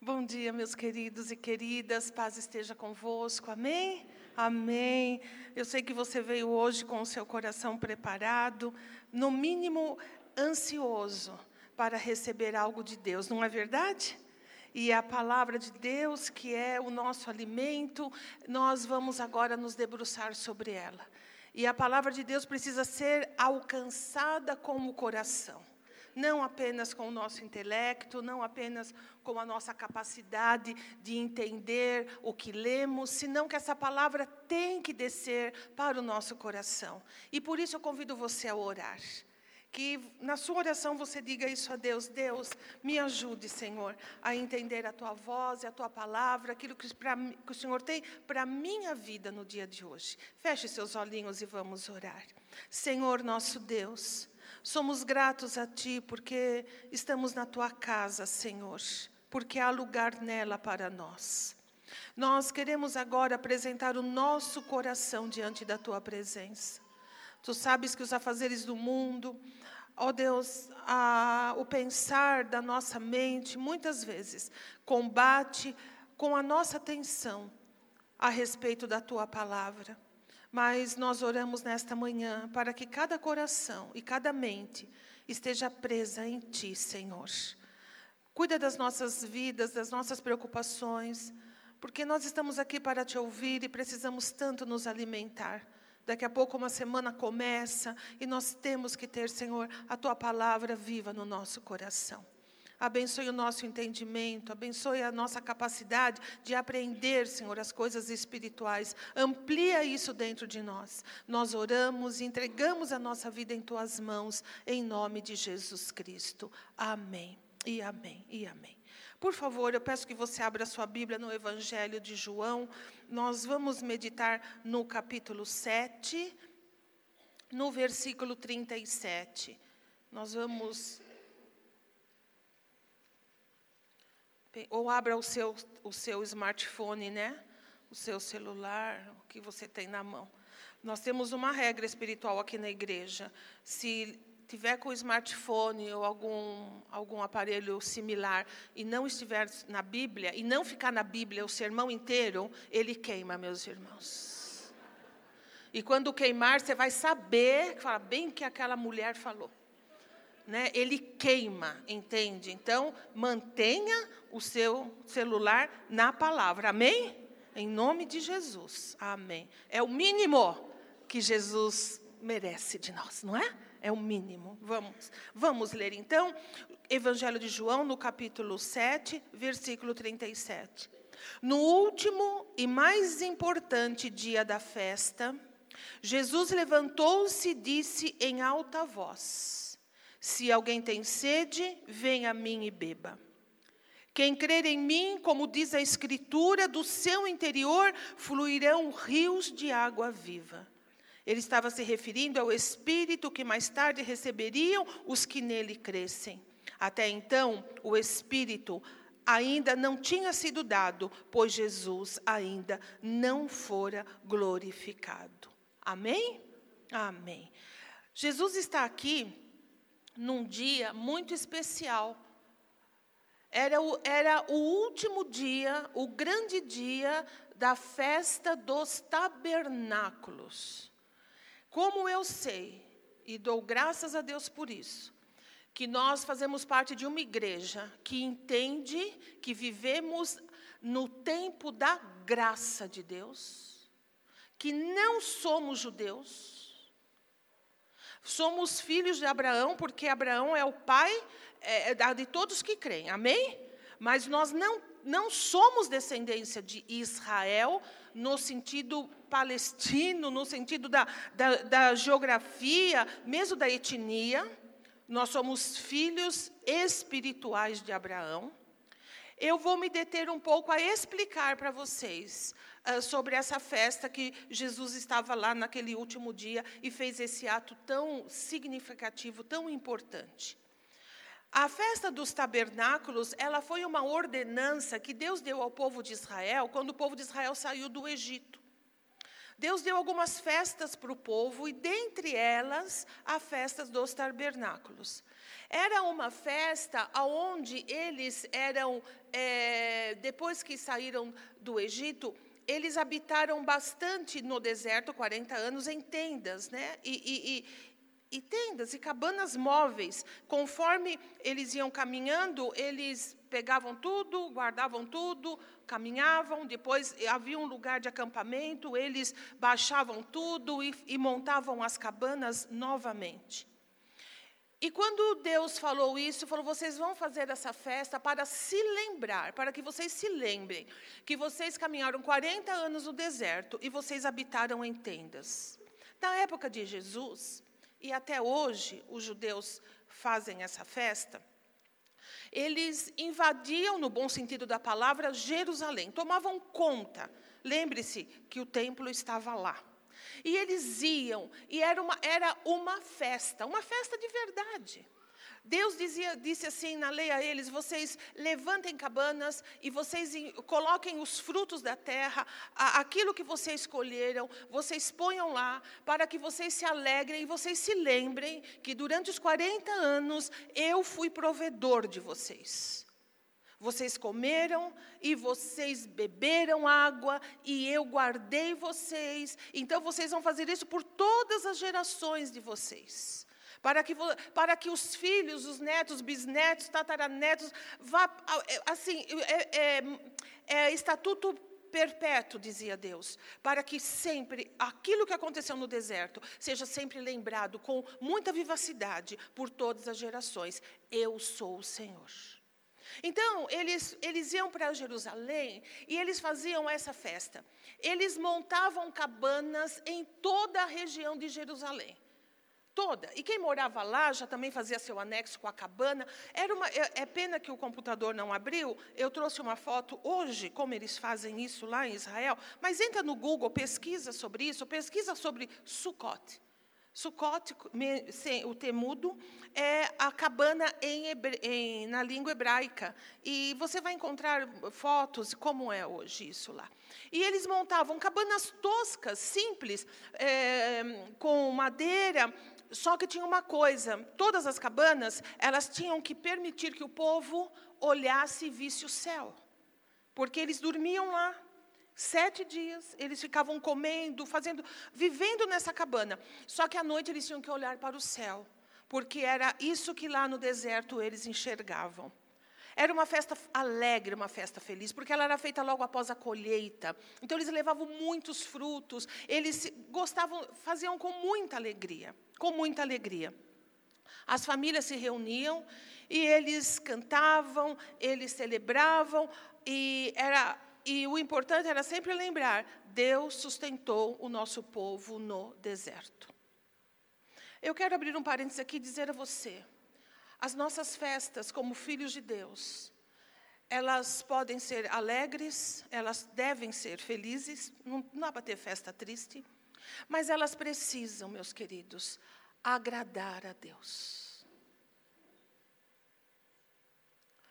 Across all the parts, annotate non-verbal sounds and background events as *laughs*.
Bom dia, meus queridos e queridas, paz esteja convosco, amém? Amém. Eu sei que você veio hoje com o seu coração preparado, no mínimo ansioso para receber algo de Deus, não é verdade? E a palavra de Deus, que é o nosso alimento, nós vamos agora nos debruçar sobre ela. E a palavra de Deus precisa ser alcançada com o coração não apenas com o nosso intelecto, não apenas com a nossa capacidade de entender o que lemos, senão que essa palavra tem que descer para o nosso coração. E por isso eu convido você a orar. Que na sua oração você diga isso a Deus: Deus, me ajude, Senhor, a entender a tua voz e a tua palavra, aquilo que, pra, que o Senhor tem para a minha vida no dia de hoje. Feche seus olhinhos e vamos orar. Senhor nosso Deus, Somos gratos a Ti porque estamos na Tua casa, Senhor, porque há lugar nela para nós. Nós queremos agora apresentar o nosso coração diante da Tua presença. Tu sabes que os afazeres do mundo, ó Deus, a, o pensar da nossa mente, muitas vezes, combate com a nossa atenção a respeito da Tua palavra. Mas nós oramos nesta manhã para que cada coração e cada mente esteja presa em Ti, Senhor. Cuida das nossas vidas, das nossas preocupações, porque nós estamos aqui para Te ouvir e precisamos tanto nos alimentar. Daqui a pouco uma semana começa e nós temos que ter, Senhor, a Tua palavra viva no nosso coração. Abençoe o nosso entendimento, abençoe a nossa capacidade de aprender, Senhor, as coisas espirituais. Amplia isso dentro de nós. Nós oramos e entregamos a nossa vida em tuas mãos, em nome de Jesus Cristo. Amém. E amém. E amém. Por favor, eu peço que você abra sua Bíblia no Evangelho de João. Nós vamos meditar no capítulo 7, no versículo 37. Nós vamos Ou abra o seu, o seu smartphone, né? O seu celular, o que você tem na mão. Nós temos uma regra espiritual aqui na igreja. Se tiver com o smartphone ou algum, algum aparelho similar e não estiver na Bíblia, e não ficar na Bíblia o sermão inteiro, ele queima, meus irmãos. E quando queimar, você vai saber, fala bem que aquela mulher falou né, ele queima, entende? Então, mantenha o seu celular na palavra, amém? Em nome de Jesus, amém. É o mínimo que Jesus merece de nós, não é? É o mínimo. Vamos, vamos ler então, Evangelho de João, no capítulo 7, versículo 37. No último e mais importante dia da festa, Jesus levantou-se e disse em alta voz: se alguém tem sede, venha a mim e beba. Quem crer em mim, como diz a Escritura, do seu interior fluirão rios de água viva. Ele estava se referindo ao Espírito que mais tarde receberiam os que nele crescem. Até então, o Espírito ainda não tinha sido dado, pois Jesus ainda não fora glorificado. Amém? Amém. Jesus está aqui num dia muito especial. Era o, era o último dia, o grande dia da festa dos tabernáculos. Como eu sei, e dou graças a Deus por isso, que nós fazemos parte de uma igreja que entende que vivemos no tempo da graça de Deus, que não somos judeus, Somos filhos de Abraão, porque Abraão é o pai é, é de todos que creem, amém? Mas nós não, não somos descendência de Israel no sentido palestino, no sentido da, da, da geografia, mesmo da etnia. Nós somos filhos espirituais de Abraão. Eu vou me deter um pouco a explicar para vocês uh, sobre essa festa que Jesus estava lá naquele último dia e fez esse ato tão significativo, tão importante. A festa dos tabernáculos, ela foi uma ordenança que Deus deu ao povo de Israel quando o povo de Israel saiu do Egito. Deus deu algumas festas para o povo, e dentre elas, a festa dos tabernáculos. Era uma festa onde eles eram, é, depois que saíram do Egito, eles habitaram bastante no deserto, 40 anos, em tendas, né? E, e, e, e tendas e cabanas móveis. Conforme eles iam caminhando, eles pegavam tudo, guardavam tudo, caminhavam, depois havia um lugar de acampamento, eles baixavam tudo e, e montavam as cabanas novamente. E quando Deus falou isso, falou: vocês vão fazer essa festa para se lembrar, para que vocês se lembrem que vocês caminharam 40 anos no deserto e vocês habitaram em tendas. Na época de Jesus, e até hoje os judeus fazem essa festa, eles invadiam, no bom sentido da palavra, Jerusalém, tomavam conta. Lembre-se que o templo estava lá. E eles iam, e era uma, era uma festa, uma festa de verdade. Deus dizia, disse assim na lei a eles: vocês levantem cabanas e vocês coloquem os frutos da terra, aquilo que vocês escolheram, vocês ponham lá, para que vocês se alegrem e vocês se lembrem que durante os 40 anos eu fui provedor de vocês. Vocês comeram e vocês beberam água e eu guardei vocês. Então vocês vão fazer isso por todas as gerações de vocês. Para que, para que os filhos, os netos, bisnetos, tataranetos, vá, é, assim, é, é, é estatuto perpétuo, dizia Deus, para que sempre aquilo que aconteceu no deserto seja sempre lembrado com muita vivacidade por todas as gerações. Eu sou o Senhor. Então, eles, eles iam para Jerusalém e eles faziam essa festa. Eles montavam cabanas em toda a região de Jerusalém toda. E quem morava lá já também fazia seu anexo com a cabana. Era uma, é, é, pena que o computador não abriu. Eu trouxe uma foto hoje, como eles fazem isso lá em Israel. Mas entra no Google, pesquisa sobre isso, pesquisa sobre Sukkot. Sukkot, o temudo, é a cabana em, em, na língua hebraica. E você vai encontrar fotos como é hoje isso lá. E eles montavam cabanas toscas, simples, é, com madeira, só que tinha uma coisa, todas as cabanas, elas tinham que permitir que o povo olhasse e visse o céu. Porque eles dormiam lá. Sete dias, eles ficavam comendo, fazendo, vivendo nessa cabana. Só que à noite eles tinham que olhar para o céu, porque era isso que lá no deserto eles enxergavam. Era uma festa alegre, uma festa feliz, porque ela era feita logo após a colheita. Então eles levavam muitos frutos, eles gostavam, faziam com muita alegria, com muita alegria. As famílias se reuniam e eles cantavam, eles celebravam e era e o importante era sempre lembrar: Deus sustentou o nosso povo no deserto. Eu quero abrir um parênteses aqui e dizer a você: as nossas festas, como filhos de Deus, elas podem ser alegres, elas devem ser felizes, não, dá para ter festa triste, mas elas precisam, meus queridos, agradar a Deus.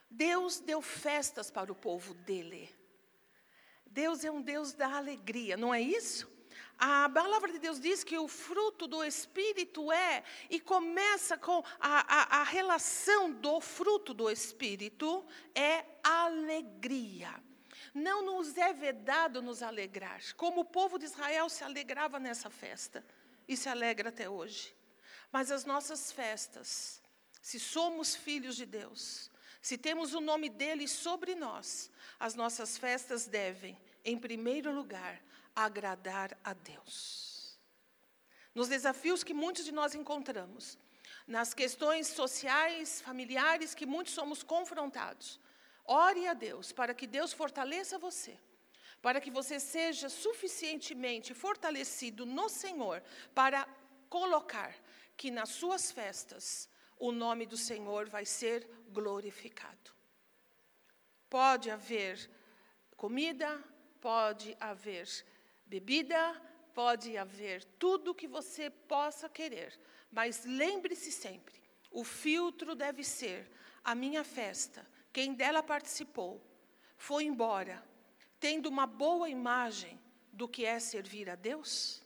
Deus deu festas para o povo dele. Deus é um Deus da alegria, não é isso? A palavra de Deus diz que o fruto do Espírito é, e começa com a, a, a relação do fruto do Espírito, é alegria. Não nos é vedado nos alegrar, como o povo de Israel se alegrava nessa festa e se alegra até hoje. Mas as nossas festas, se somos filhos de Deus, se temos o nome dele sobre nós, as nossas festas devem, em primeiro lugar, agradar a Deus. Nos desafios que muitos de nós encontramos, nas questões sociais, familiares que muitos somos confrontados, ore a Deus para que Deus fortaleça você, para que você seja suficientemente fortalecido no Senhor para colocar que nas suas festas o nome do Senhor vai ser glorificado. Pode haver comida, pode haver bebida, pode haver tudo o que você possa querer, mas lembre-se sempre: o filtro deve ser a minha festa. Quem dela participou foi embora, tendo uma boa imagem do que é servir a Deus?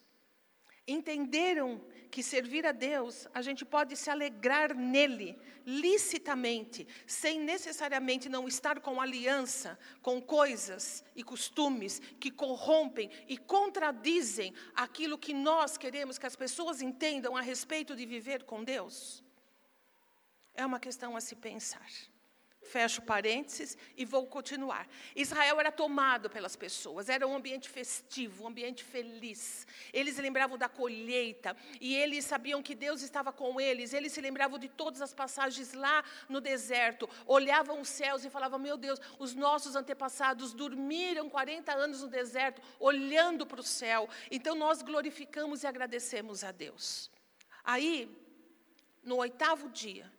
Entenderam que servir a Deus, a gente pode se alegrar nele, licitamente, sem necessariamente não estar com aliança com coisas e costumes que corrompem e contradizem aquilo que nós queremos que as pessoas entendam a respeito de viver com Deus? É uma questão a se pensar. Fecho parênteses e vou continuar. Israel era tomado pelas pessoas, era um ambiente festivo, um ambiente feliz. Eles lembravam da colheita e eles sabiam que Deus estava com eles. Eles se lembravam de todas as passagens lá no deserto, olhavam os céus e falavam: Meu Deus, os nossos antepassados dormiram 40 anos no deserto, olhando para o céu. Então nós glorificamos e agradecemos a Deus. Aí, no oitavo dia,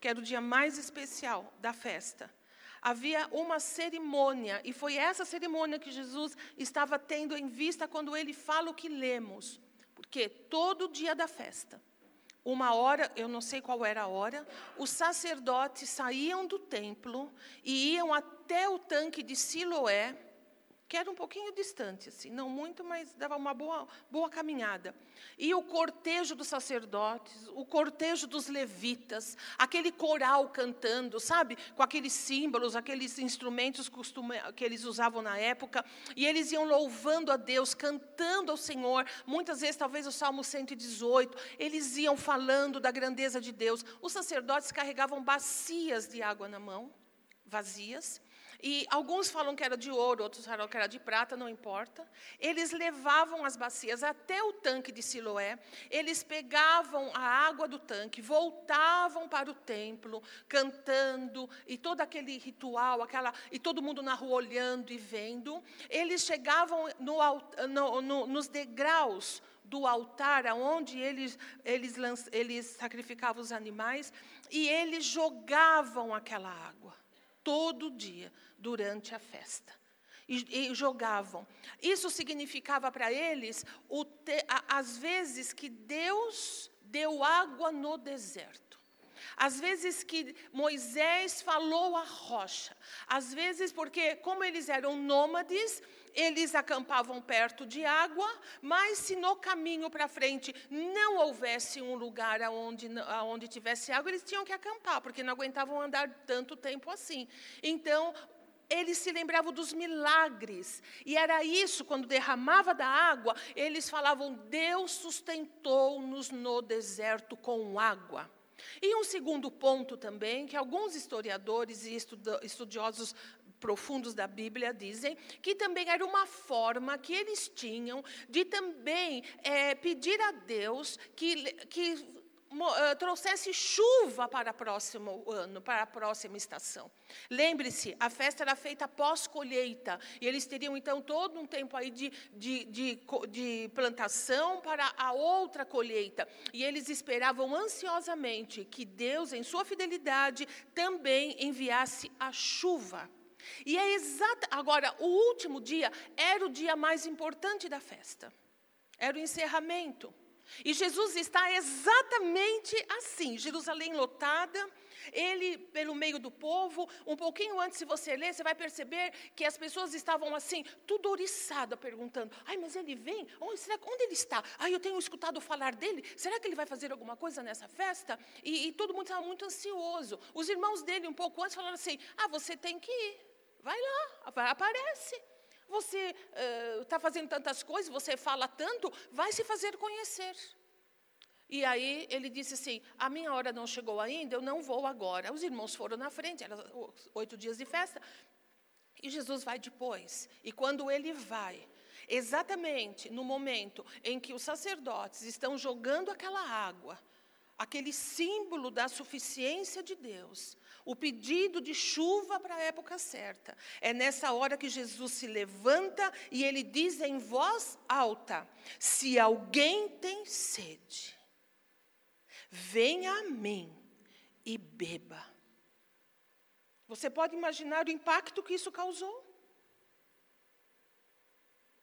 que era o dia mais especial da festa, havia uma cerimônia, e foi essa cerimônia que Jesus estava tendo em vista quando ele fala o que lemos. Porque todo dia da festa, uma hora, eu não sei qual era a hora, os sacerdotes saíam do templo e iam até o tanque de Siloé, que era um pouquinho distante, assim, não muito, mas dava uma boa, boa caminhada. E o cortejo dos sacerdotes, o cortejo dos levitas, aquele coral cantando, sabe? Com aqueles símbolos, aqueles instrumentos que eles usavam na época, e eles iam louvando a Deus, cantando ao Senhor, muitas vezes, talvez o Salmo 118, eles iam falando da grandeza de Deus. Os sacerdotes carregavam bacias de água na mão, vazias, e alguns falam que era de ouro, outros falam que era de prata, não importa. Eles levavam as bacias até o tanque de Siloé, eles pegavam a água do tanque, voltavam para o templo, cantando, e todo aquele ritual, aquela, e todo mundo na rua olhando e vendo. Eles chegavam no, no, no, nos degraus do altar, aonde eles, eles, eles sacrificavam os animais, e eles jogavam aquela água todo dia durante a festa. E, e jogavam. Isso significava para eles, o te, a, às vezes, que Deus deu água no deserto. Às vezes que Moisés falou a rocha. Às vezes porque, como eles eram nômades, eles acampavam perto de água, mas se no caminho para frente não houvesse um lugar onde, onde tivesse água, eles tinham que acampar, porque não aguentavam andar tanto tempo assim. Então, eles se lembravam dos milagres. E era isso, quando derramava da água, eles falavam: Deus sustentou-nos no deserto com água. E um segundo ponto também, que alguns historiadores e estudiosos profundos da Bíblia dizem que também era uma forma que eles tinham de também é, pedir a Deus que, que trouxesse chuva para o próximo ano, para a próxima estação. Lembre-se, a festa era feita pós-colheita, e eles teriam então todo um tempo aí de, de, de, de plantação para a outra colheita. E eles esperavam ansiosamente que Deus, em sua fidelidade, também enviasse a chuva. E é exata. Agora, o último dia era o dia mais importante da festa. Era o encerramento. E Jesus está exatamente assim, Jerusalém lotada, ele pelo meio do povo, um pouquinho antes, se você ler, você vai perceber que as pessoas estavam assim, tudo oriçada, perguntando: ai, mas ele vem? Onde, será, onde ele está? Ai, eu tenho escutado falar dele, será que ele vai fazer alguma coisa nessa festa? E, e todo mundo estava muito ansioso. Os irmãos dele, um pouco antes, falaram assim: ah, você tem que ir, vai lá, aparece você está uh, fazendo tantas coisas, você fala tanto, vai se fazer conhecer. E aí ele disse assim: a minha hora não chegou ainda, eu não vou agora. Os irmãos foram na frente, eram oito dias de festa. E Jesus vai depois. E quando ele vai, exatamente no momento em que os sacerdotes estão jogando aquela água, aquele símbolo da suficiência de Deus, o pedido de chuva para a época certa. É nessa hora que Jesus se levanta e ele diz em voz alta: Se alguém tem sede, venha a mim e beba. Você pode imaginar o impacto que isso causou?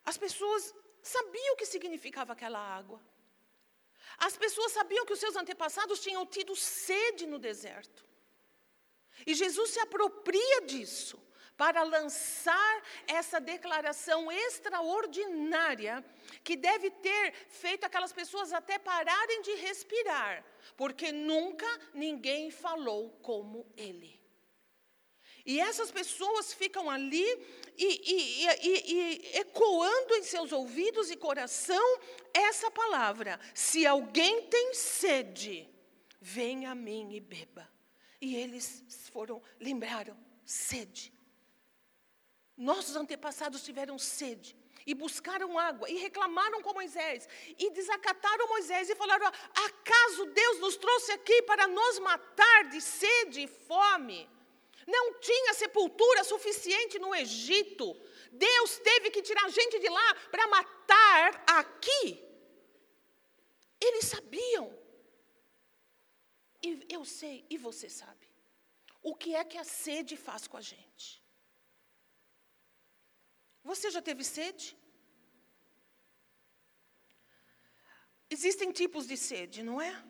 As pessoas sabiam o que significava aquela água. As pessoas sabiam que os seus antepassados tinham tido sede no deserto. E Jesus se apropria disso para lançar essa declaração extraordinária que deve ter feito aquelas pessoas até pararem de respirar, porque nunca ninguém falou como ele. E essas pessoas ficam ali e, e, e, e, ecoando em seus ouvidos e coração essa palavra: se alguém tem sede, venha a mim e beba. E eles foram, lembraram, sede. Nossos antepassados tiveram sede e buscaram água e reclamaram com Moisés e desacataram Moisés e falaram: acaso Deus nos trouxe aqui para nos matar de sede e fome? Não tinha sepultura suficiente no Egito. Deus teve que tirar gente de lá para matar aqui. Eles sabiam. E eu sei, e você sabe. O que é que a sede faz com a gente? Você já teve sede? Existem tipos de sede, não é?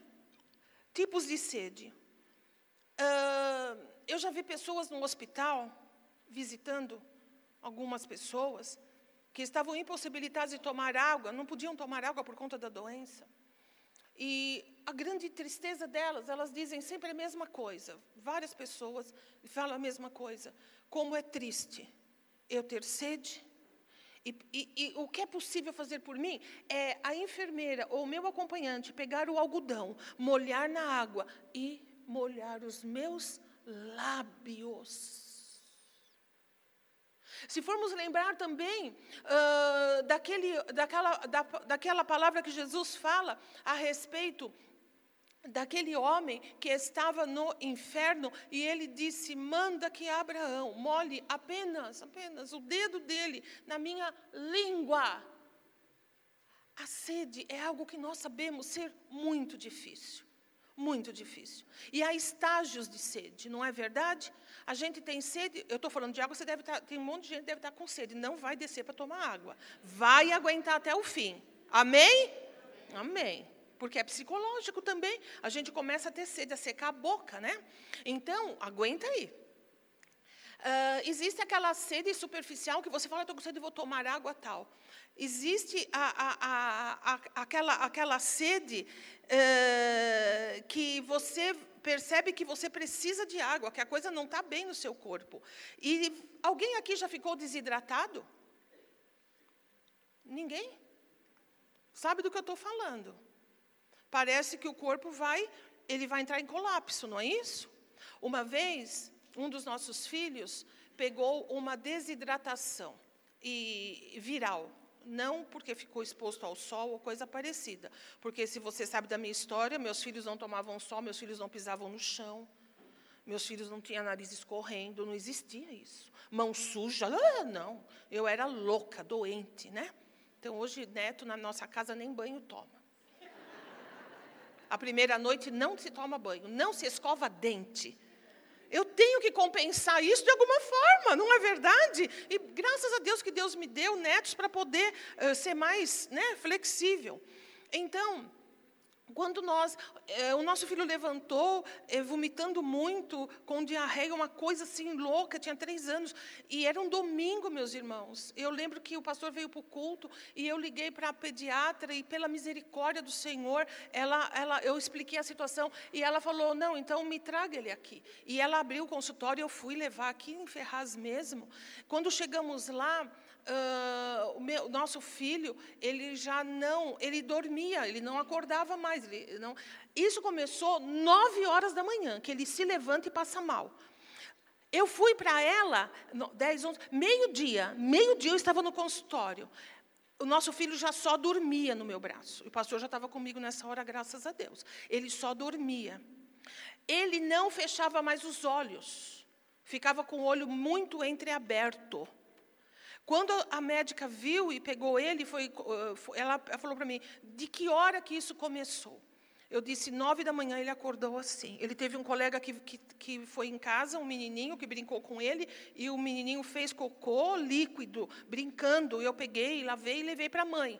Tipos de sede. Uh, eu já vi pessoas no hospital, visitando algumas pessoas, que estavam impossibilitadas de tomar água, não podiam tomar água por conta da doença. E a grande tristeza delas, elas dizem sempre a mesma coisa. Várias pessoas falam a mesma coisa. Como é triste eu ter sede e, e, e, o que é possível fazer por mim é a enfermeira ou meu acompanhante pegar o algodão, molhar na água e molhar os meus lábios. Se formos lembrar também uh, daquele, daquela, da, daquela palavra que Jesus fala a respeito daquele homem que estava no inferno e ele disse: Manda que Abraão molhe apenas, apenas o dedo dele na minha língua. A sede é algo que nós sabemos ser muito difícil. Muito difícil. E há estágios de sede, não é verdade? A gente tem sede, eu estou falando de água, você deve estar, tá, tem um monte de gente que deve estar com sede, não vai descer para tomar água. Vai aguentar até o fim. Amém? Amém porque é psicológico também. A gente começa a ter sede, a secar a boca, né? Então, aguenta aí. Uh, existe aquela sede superficial que você fala, estou com sede, vou tomar água tal. Existe a, a, a, aquela, aquela sede uh, que você percebe que você precisa de água, que a coisa não está bem no seu corpo. E alguém aqui já ficou desidratado? Ninguém? Sabe do que eu estou falando? Parece que o corpo vai, ele vai entrar em colapso, não é isso? Uma vez, um dos nossos filhos pegou uma desidratação e viral, não porque ficou exposto ao sol ou coisa parecida, porque se você sabe da minha história, meus filhos não tomavam sol, meus filhos não pisavam no chão, meus filhos não tinham nariz escorrendo, não existia isso. Mão suja, ah, não. Eu era louca, doente, né? Então hoje neto na nossa casa nem banho toma. A primeira noite não se toma banho, não se escova dente. Eu tenho que compensar isso de alguma forma, não é verdade? E graças a Deus que Deus me deu netos para poder uh, ser mais né, flexível. Então, quando nós, eh, o nosso filho levantou, eh, vomitando muito, com diarreia, uma coisa assim louca, tinha três anos, e era um domingo, meus irmãos. Eu lembro que o pastor veio para o culto e eu liguei para a pediatra e pela misericórdia do Senhor, ela, ela, eu expliquei a situação e ela falou: não, então me traga ele aqui. E ela abriu o consultório, eu fui levar aqui em Ferraz mesmo. Quando chegamos lá, uh, o, meu, nosso filho, ele já não, ele dormia, ele não acordava mais. Ele não, isso começou nove horas da manhã, que ele se levanta e passa mal. Eu fui para ela, dez, onze, meio-dia, meio-dia eu estava no consultório. O nosso filho já só dormia no meu braço. O pastor já estava comigo nessa hora, graças a Deus. Ele só dormia. Ele não fechava mais os olhos. Ficava com o olho muito entreaberto. Quando a médica viu e pegou ele, foi, eh, ela falou para mim: de que hora que isso começou? Eu disse: nove da manhã ele acordou assim. Ele teve um colega que, que, que foi em casa, um menininho que brincou com ele, e o menininho fez cocô líquido, brincando. Eu peguei, lavei e levei para a mãe.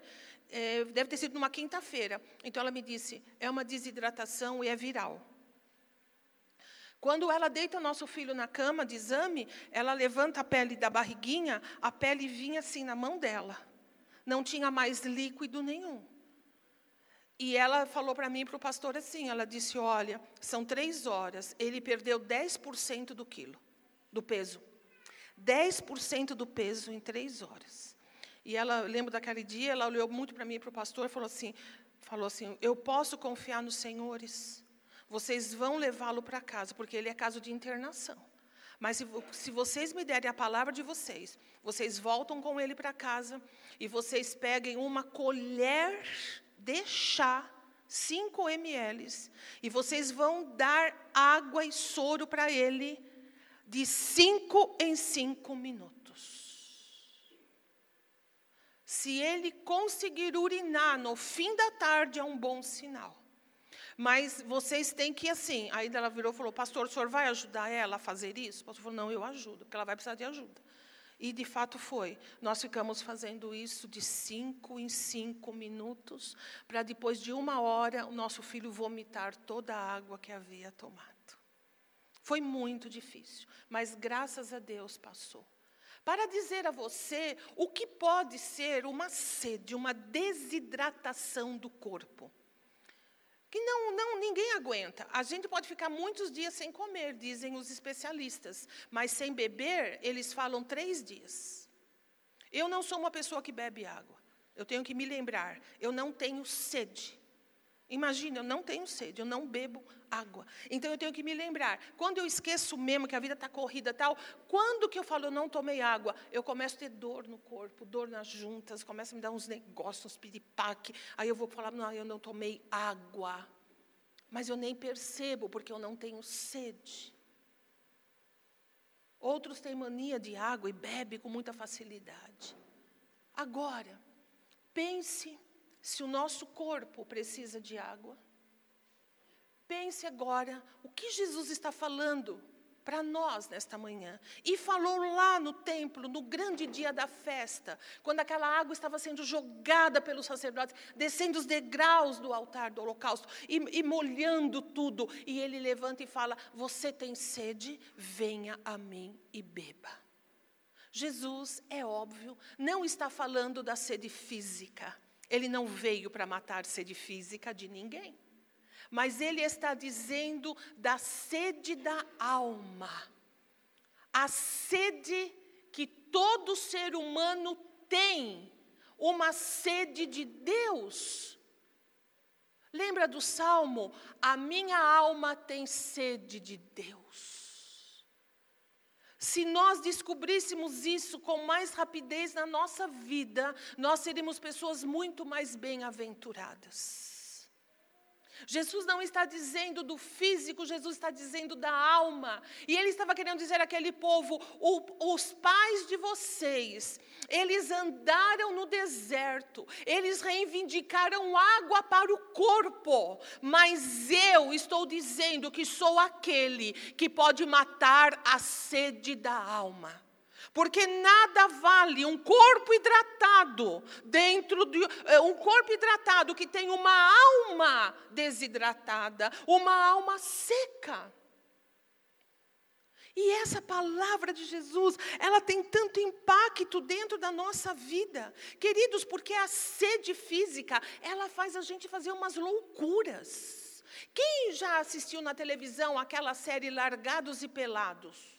É, deve ter sido numa quinta-feira. Então ela me disse: é uma desidratação e é viral. Quando ela deita nosso filho na cama de exame, ela levanta a pele da barriguinha, a pele vinha assim na mão dela. Não tinha mais líquido nenhum. E ela falou para mim e para o pastor assim: ela disse, olha, são três horas, ele perdeu 10% do quilo, do peso. 10% do peso em três horas. E ela, lembro daquele dia, ela olhou muito para mim e para o pastor e falou assim, falou assim, eu posso confiar nos senhores? Vocês vão levá-lo para casa, porque ele é caso de internação. Mas se, se, vocês me derem a palavra de vocês, vocês voltam com ele para casa e vocês peguem uma colher de chá, 5 ml, e vocês vão dar água e soro para ele de cinco em cinco minutos. Se ele conseguir urinar no fim da tarde, é um bom sinal. Mas vocês têm que, assim, aí ela virou e falou, pastor, o senhor vai ajudar ela a fazer isso? O pastor falou, não, eu ajudo, porque ela vai precisar de ajuda. E, de fato, foi. Nós ficamos fazendo isso de cinco em cinco minutos, para depois de uma hora, o nosso filho vomitar toda a água que havia tomado. Foi muito difícil, mas graças a Deus passou. Para dizer a você o que pode ser uma sede, uma desidratação do corpo que não, não ninguém aguenta. A gente pode ficar muitos dias sem comer, dizem os especialistas, mas sem beber, eles falam três dias. Eu não sou uma pessoa que bebe água. Eu tenho que me lembrar, eu não tenho sede. Imagina, eu não tenho sede, eu não bebo água. Então eu tenho que me lembrar. Quando eu esqueço mesmo que a vida está corrida tal, quando que eu falo eu não tomei água, eu começo a ter dor no corpo, dor nas juntas, começa a me dar uns negócios, uns piripaque. Aí eu vou falar, não, eu não tomei água. Mas eu nem percebo, porque eu não tenho sede. Outros têm mania de água e bebe com muita facilidade. Agora, pense se o nosso corpo precisa de água, pense agora o que Jesus está falando para nós nesta manhã. E falou lá no templo, no grande dia da festa, quando aquela água estava sendo jogada pelos sacerdotes, descendo os degraus do altar do holocausto e, e molhando tudo. E ele levanta e fala: Você tem sede? Venha a mim e beba. Jesus, é óbvio, não está falando da sede física. Ele não veio para matar sede física de ninguém. Mas ele está dizendo da sede da alma. A sede que todo ser humano tem, uma sede de Deus. Lembra do salmo? A minha alma tem sede de Deus. Se nós descobríssemos isso com mais rapidez na nossa vida, nós seríamos pessoas muito mais bem-aventuradas. Jesus não está dizendo do físico, Jesus está dizendo da alma. E ele estava querendo dizer àquele povo: os pais de vocês, eles andaram no deserto, eles reivindicaram água para o corpo, mas eu estou dizendo que sou aquele que pode matar a sede da alma. Porque nada vale um corpo hidratado dentro de é, um corpo hidratado que tem uma alma desidratada, uma alma seca. E essa palavra de Jesus, ela tem tanto impacto dentro da nossa vida. Queridos, porque a sede física, ela faz a gente fazer umas loucuras. Quem já assistiu na televisão aquela série Largados e Pelados?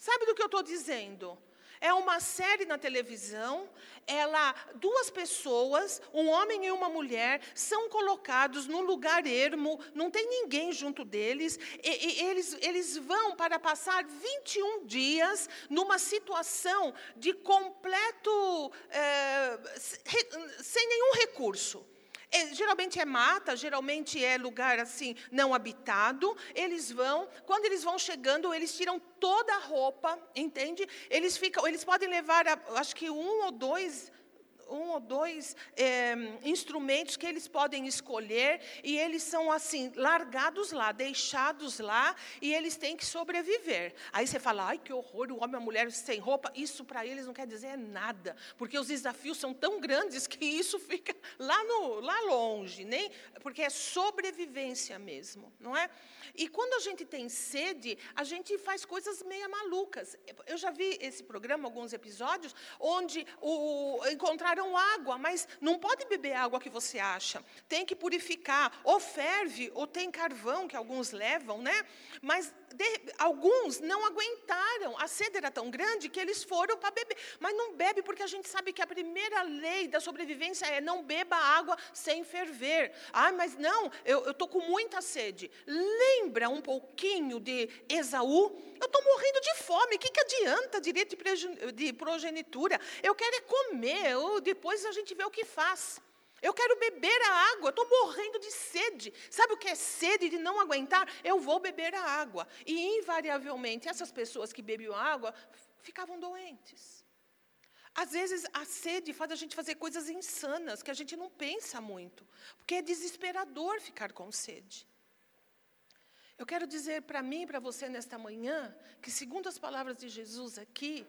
Sabe do que eu estou dizendo? É uma série na televisão, ela, duas pessoas, um homem e uma mulher, são colocados num lugar ermo, não tem ninguém junto deles, e, e eles, eles vão para passar 21 dias numa situação de completo, é, sem nenhum recurso. É, geralmente é mata, geralmente é lugar assim não habitado. Eles vão, quando eles vão chegando, eles tiram toda a roupa, entende? Eles ficam, eles podem levar, acho que um ou dois um ou dois é, instrumentos que eles podem escolher e eles são assim largados lá, deixados lá e eles têm que sobreviver. Aí você fala, ai que horror, o homem e a mulher sem roupa. Isso para eles não quer dizer nada, porque os desafios são tão grandes que isso *laughs* fica lá no lá longe, nem porque é sobrevivência mesmo, não é? E quando a gente tem sede, a gente faz coisas meia malucas. Eu já vi esse programa, alguns episódios, onde o, encontraram água, mas não pode beber água que você acha. Tem que purificar. Ou ferve, ou tem carvão, que alguns levam, né? Mas de, alguns não aguentaram. A sede era tão grande que eles foram para beber. Mas não bebe, porque a gente sabe que a primeira lei da sobrevivência é não beba água sem ferver. Ah, mas não, eu estou com muita sede. Lembra um pouquinho de Esaú? Eu estou morrendo de fome. O que, que adianta direito de progenitura? Eu quero é comer. Eu, depois a gente vê o que faz. Eu quero beber a água, estou morrendo de sede. Sabe o que é sede de não aguentar? Eu vou beber a água. E, invariavelmente, essas pessoas que bebiam água ficavam doentes. Às vezes, a sede faz a gente fazer coisas insanas que a gente não pensa muito, porque é desesperador ficar com sede. Eu quero dizer para mim e para você nesta manhã que, segundo as palavras de Jesus aqui,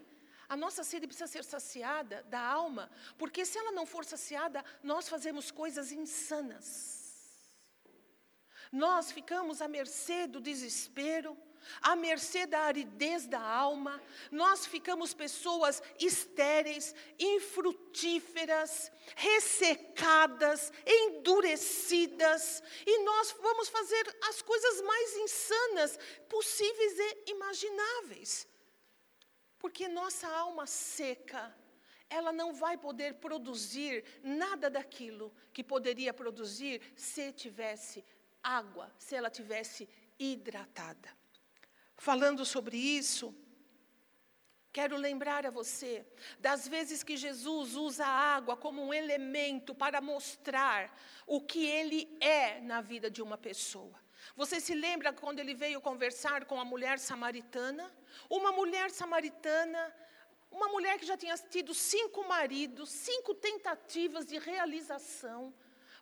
a nossa sede precisa ser saciada da alma, porque se ela não for saciada, nós fazemos coisas insanas. Nós ficamos à mercê do desespero, à mercê da aridez da alma, nós ficamos pessoas estéreis, infrutíferas, ressecadas, endurecidas, e nós vamos fazer as coisas mais insanas possíveis e imagináveis. Porque nossa alma seca, ela não vai poder produzir nada daquilo que poderia produzir se tivesse água, se ela tivesse hidratada. Falando sobre isso, quero lembrar a você das vezes que Jesus usa a água como um elemento para mostrar o que ele é na vida de uma pessoa. Você se lembra quando ele veio conversar com a mulher samaritana? Uma mulher samaritana, uma mulher que já tinha tido cinco maridos, cinco tentativas de realização,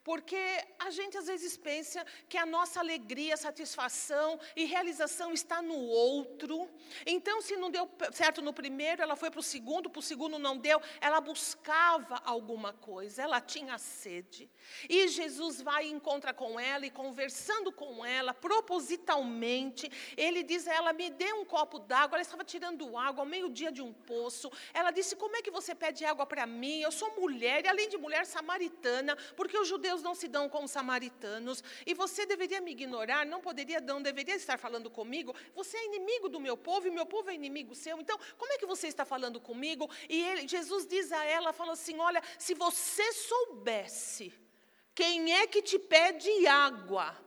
porque a gente às vezes pensa que a nossa alegria, satisfação e realização está no outro. Então, se não deu certo no primeiro, ela foi para o segundo, para o segundo não deu, ela buscava alguma coisa, ela tinha sede. E Jesus vai e encontra com ela e conversando com ela, propositalmente, ele diz a ela: Me dê um copo d'água. Ela estava tirando água ao meio-dia de um poço. Ela disse: Como é que você pede água para mim? Eu sou mulher, e além de mulher samaritana, porque os judeus judeus não se dão com os samaritanos, e você deveria me ignorar, não poderia, não deveria estar falando comigo. Você é inimigo do meu povo e meu povo é inimigo seu. Então, como é que você está falando comigo? E ele, Jesus diz a ela, fala assim: "Olha, se você soubesse quem é que te pede água,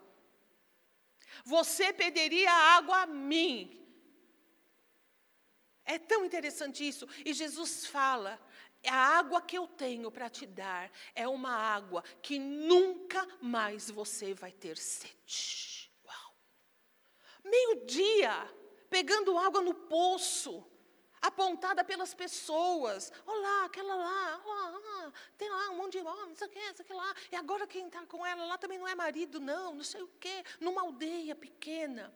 você pediria água a mim. É tão interessante isso. E Jesus fala: a água que eu tenho para te dar é uma água que nunca mais você vai ter sede. Uau! Meio-dia, pegando água no poço, apontada pelas pessoas. Olá, aquela lá, olá, tem lá um monte de homem, isso aqui, isso aqui lá. E agora quem está com ela lá também não é marido, não, não sei o quê, numa aldeia pequena.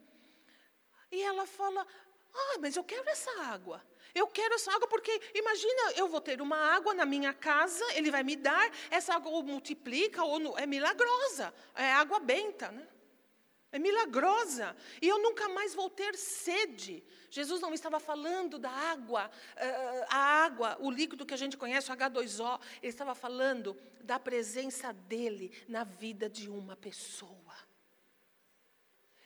E ela fala: Ah, mas eu quero essa água. Eu quero essa água porque, imagina, eu vou ter uma água na minha casa, ele vai me dar, essa água ou multiplica ou é milagrosa, é água benta, né? É milagrosa. E eu nunca mais vou ter sede. Jesus não estava falando da água, uh, a água, o líquido que a gente conhece, o H2O. Ele estava falando da presença dele na vida de uma pessoa.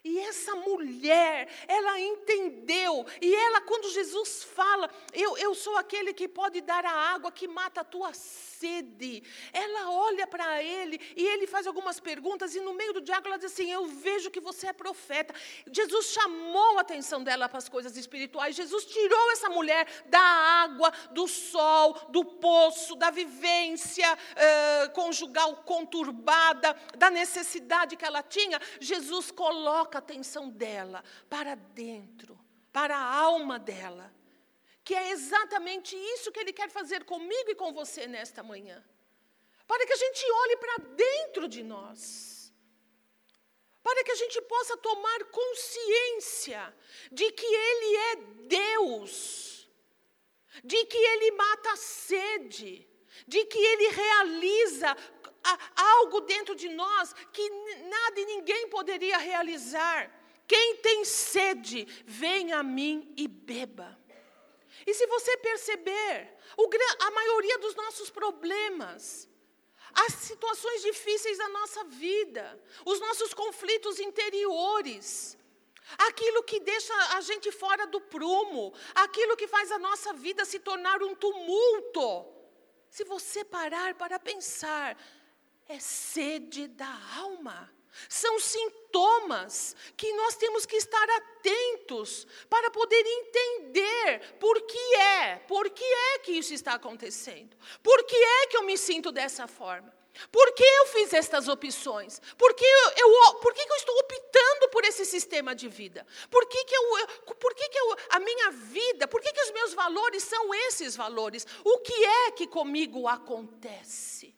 E essa mulher, ela entendeu. E ela, quando Jesus fala, eu, eu sou aquele que pode dar a água que mata a tua sede. Ela olha para ele e ele faz algumas perguntas. E no meio do diálogo ela diz assim: Eu vejo que você é profeta. Jesus chamou a atenção dela para as coisas espirituais. Jesus tirou essa mulher da água, do sol, do poço, da vivência uh, conjugal conturbada, da necessidade que ela tinha. Jesus coloca coloca a atenção dela para dentro, para a alma dela. que é exatamente isso que Ele quer fazer comigo e com você nesta manhã. Para que a gente olhe para dentro de nós. Para que a gente possa tomar consciência de que Ele é Deus, de que Ele mata a sede, de que Ele realiza algo dentro de nós que nada e ninguém poderia realizar. Quem tem sede, vem a mim e beba. E se você perceber, a maioria dos nossos problemas, as situações difíceis da nossa vida, os nossos conflitos interiores, aquilo que deixa a gente fora do prumo, aquilo que faz a nossa vida se tornar um tumulto. Se você parar para pensar, é sede da alma. São sintomas que nós temos que estar atentos para poder entender por que é, por que é que isso está acontecendo, por que é que eu me sinto dessa forma. Por que eu fiz estas opções? Por que eu, eu, por que eu estou optando por esse sistema de vida? Por que, que, eu, por que, que eu, a minha vida, por que, que os meus valores são esses valores? O que é que comigo acontece?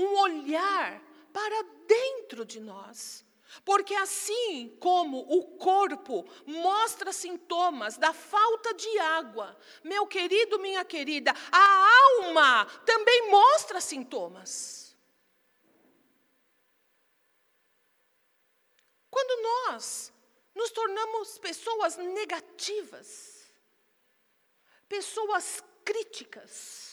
Um olhar para dentro de nós. Porque assim como o corpo mostra sintomas da falta de água, meu querido, minha querida, a alma também mostra sintomas. Quando nós nos tornamos pessoas negativas, pessoas críticas,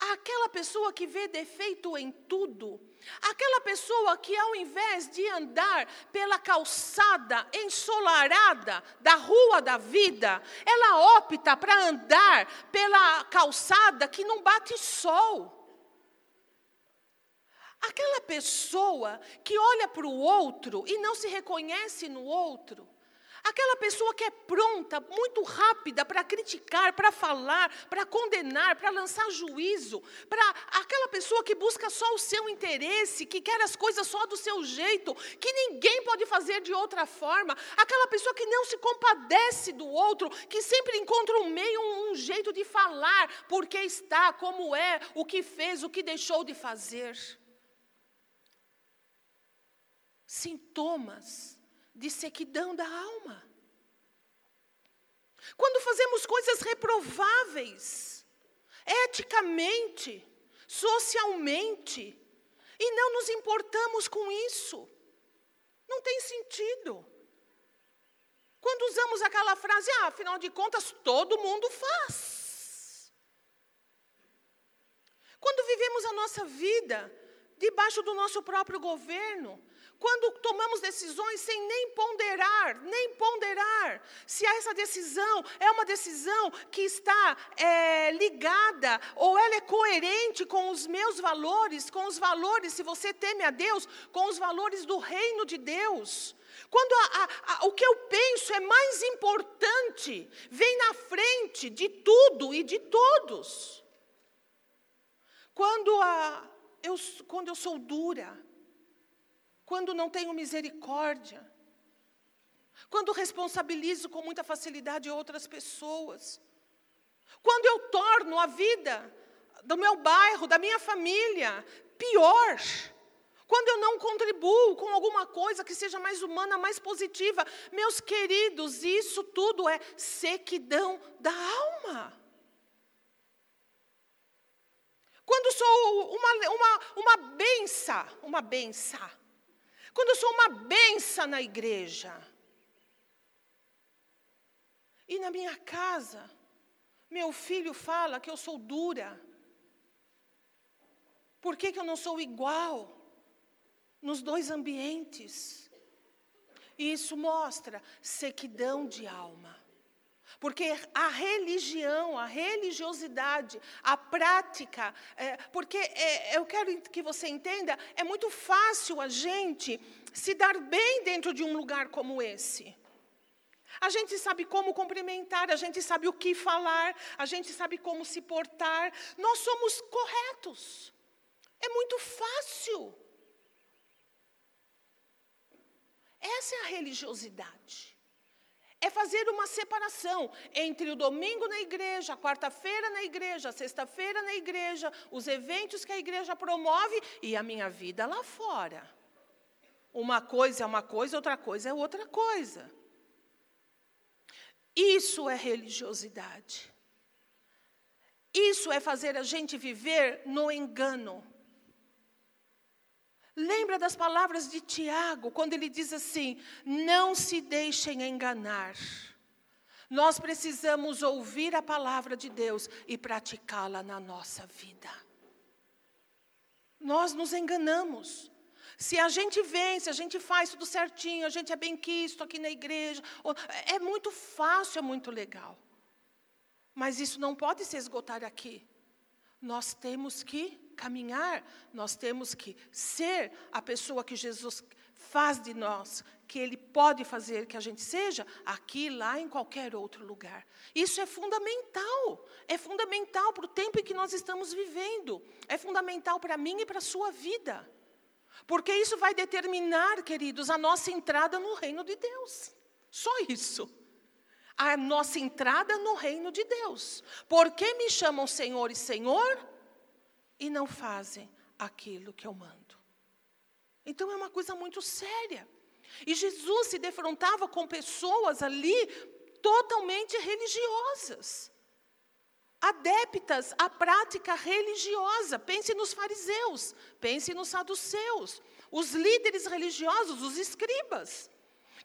aquela pessoa que vê defeito em tudo, aquela pessoa que ao invés de andar pela calçada ensolarada da rua da vida, ela opta para andar pela calçada que não bate sol. Aquela pessoa que olha para o outro e não se reconhece no outro, Aquela pessoa que é pronta, muito rápida para criticar, para falar, para condenar, para lançar juízo, para aquela pessoa que busca só o seu interesse, que quer as coisas só do seu jeito, que ninguém pode fazer de outra forma, aquela pessoa que não se compadece do outro, que sempre encontra um meio, um, jeito de falar, porque está, como é, o que fez, o que deixou de fazer. Sintomas de sequidão da alma. Quando fazemos coisas reprováveis, eticamente, socialmente, e não nos importamos com isso, não tem sentido. Quando usamos aquela frase, ah, afinal de contas, todo mundo faz. Quando vivemos a nossa vida debaixo do nosso próprio governo, quando tomamos decisões sem nem ponderar, nem ponderar, se essa decisão é uma decisão que está é, ligada ou ela é coerente com os meus valores, com os valores, se você teme a Deus, com os valores do reino de Deus. Quando a, a, a, o que eu penso é mais importante, vem na frente de tudo e de todos. Quando, eu, quando eu sou dura, quando não tenho misericórdia, quando responsabilizo com muita facilidade outras pessoas, quando eu torno a vida do meu bairro, da minha família, pior, quando eu não contribuo com alguma coisa que seja mais humana, mais positiva, meus queridos, isso tudo é sequidão da alma. Quando sou uma, uma, uma bença, uma bença, quando eu sou uma benção na igreja. E na minha casa, meu filho fala que eu sou dura. Por que, que eu não sou igual nos dois ambientes? E isso mostra sequidão de alma. Porque a religião, a religiosidade, a prática, é, porque é, eu quero que você entenda, é muito fácil a gente se dar bem dentro de um lugar como esse. A gente sabe como cumprimentar, a gente sabe o que falar, a gente sabe como se portar. Nós somos corretos. É muito fácil. Essa é a religiosidade. É fazer uma separação entre o domingo na igreja, a quarta-feira na igreja, a sexta-feira na igreja, os eventos que a igreja promove e a minha vida lá fora. Uma coisa é uma coisa, outra coisa é outra coisa. Isso é religiosidade. Isso é fazer a gente viver no engano. Lembra das palavras de Tiago, quando ele diz assim: não se deixem enganar. Nós precisamos ouvir a palavra de Deus e praticá-la na nossa vida. Nós nos enganamos. Se a gente vem, se a gente faz tudo certinho, a gente é bem quisto aqui na igreja, é muito fácil, é muito legal. Mas isso não pode se esgotar aqui. Nós temos que caminhar, nós temos que ser a pessoa que Jesus faz de nós, que Ele pode fazer que a gente seja, aqui, lá, em qualquer outro lugar. Isso é fundamental, é fundamental para o tempo em que nós estamos vivendo, é fundamental para mim e para a sua vida. Porque isso vai determinar, queridos, a nossa entrada no reino de Deus. Só isso a nossa entrada no reino de Deus. Por que me chamam Senhor e Senhor e não fazem aquilo que eu mando? Então é uma coisa muito séria. E Jesus se defrontava com pessoas ali totalmente religiosas, adeptas à prática religiosa. Pense nos fariseus, pense nos saduceus, os líderes religiosos, os escribas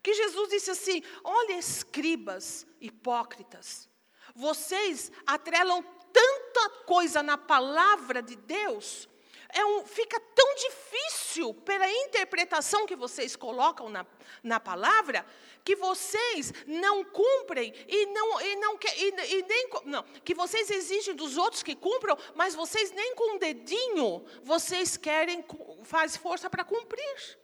que Jesus disse assim: Olha, escribas hipócritas, vocês atrelam tanta coisa na palavra de Deus, é um, fica tão difícil pela interpretação que vocês colocam na, na palavra, que vocês não cumprem e não, e não e, e nem não, que vocês exigem dos outros que cumpram, mas vocês nem com um dedinho vocês querem faz força para cumprir.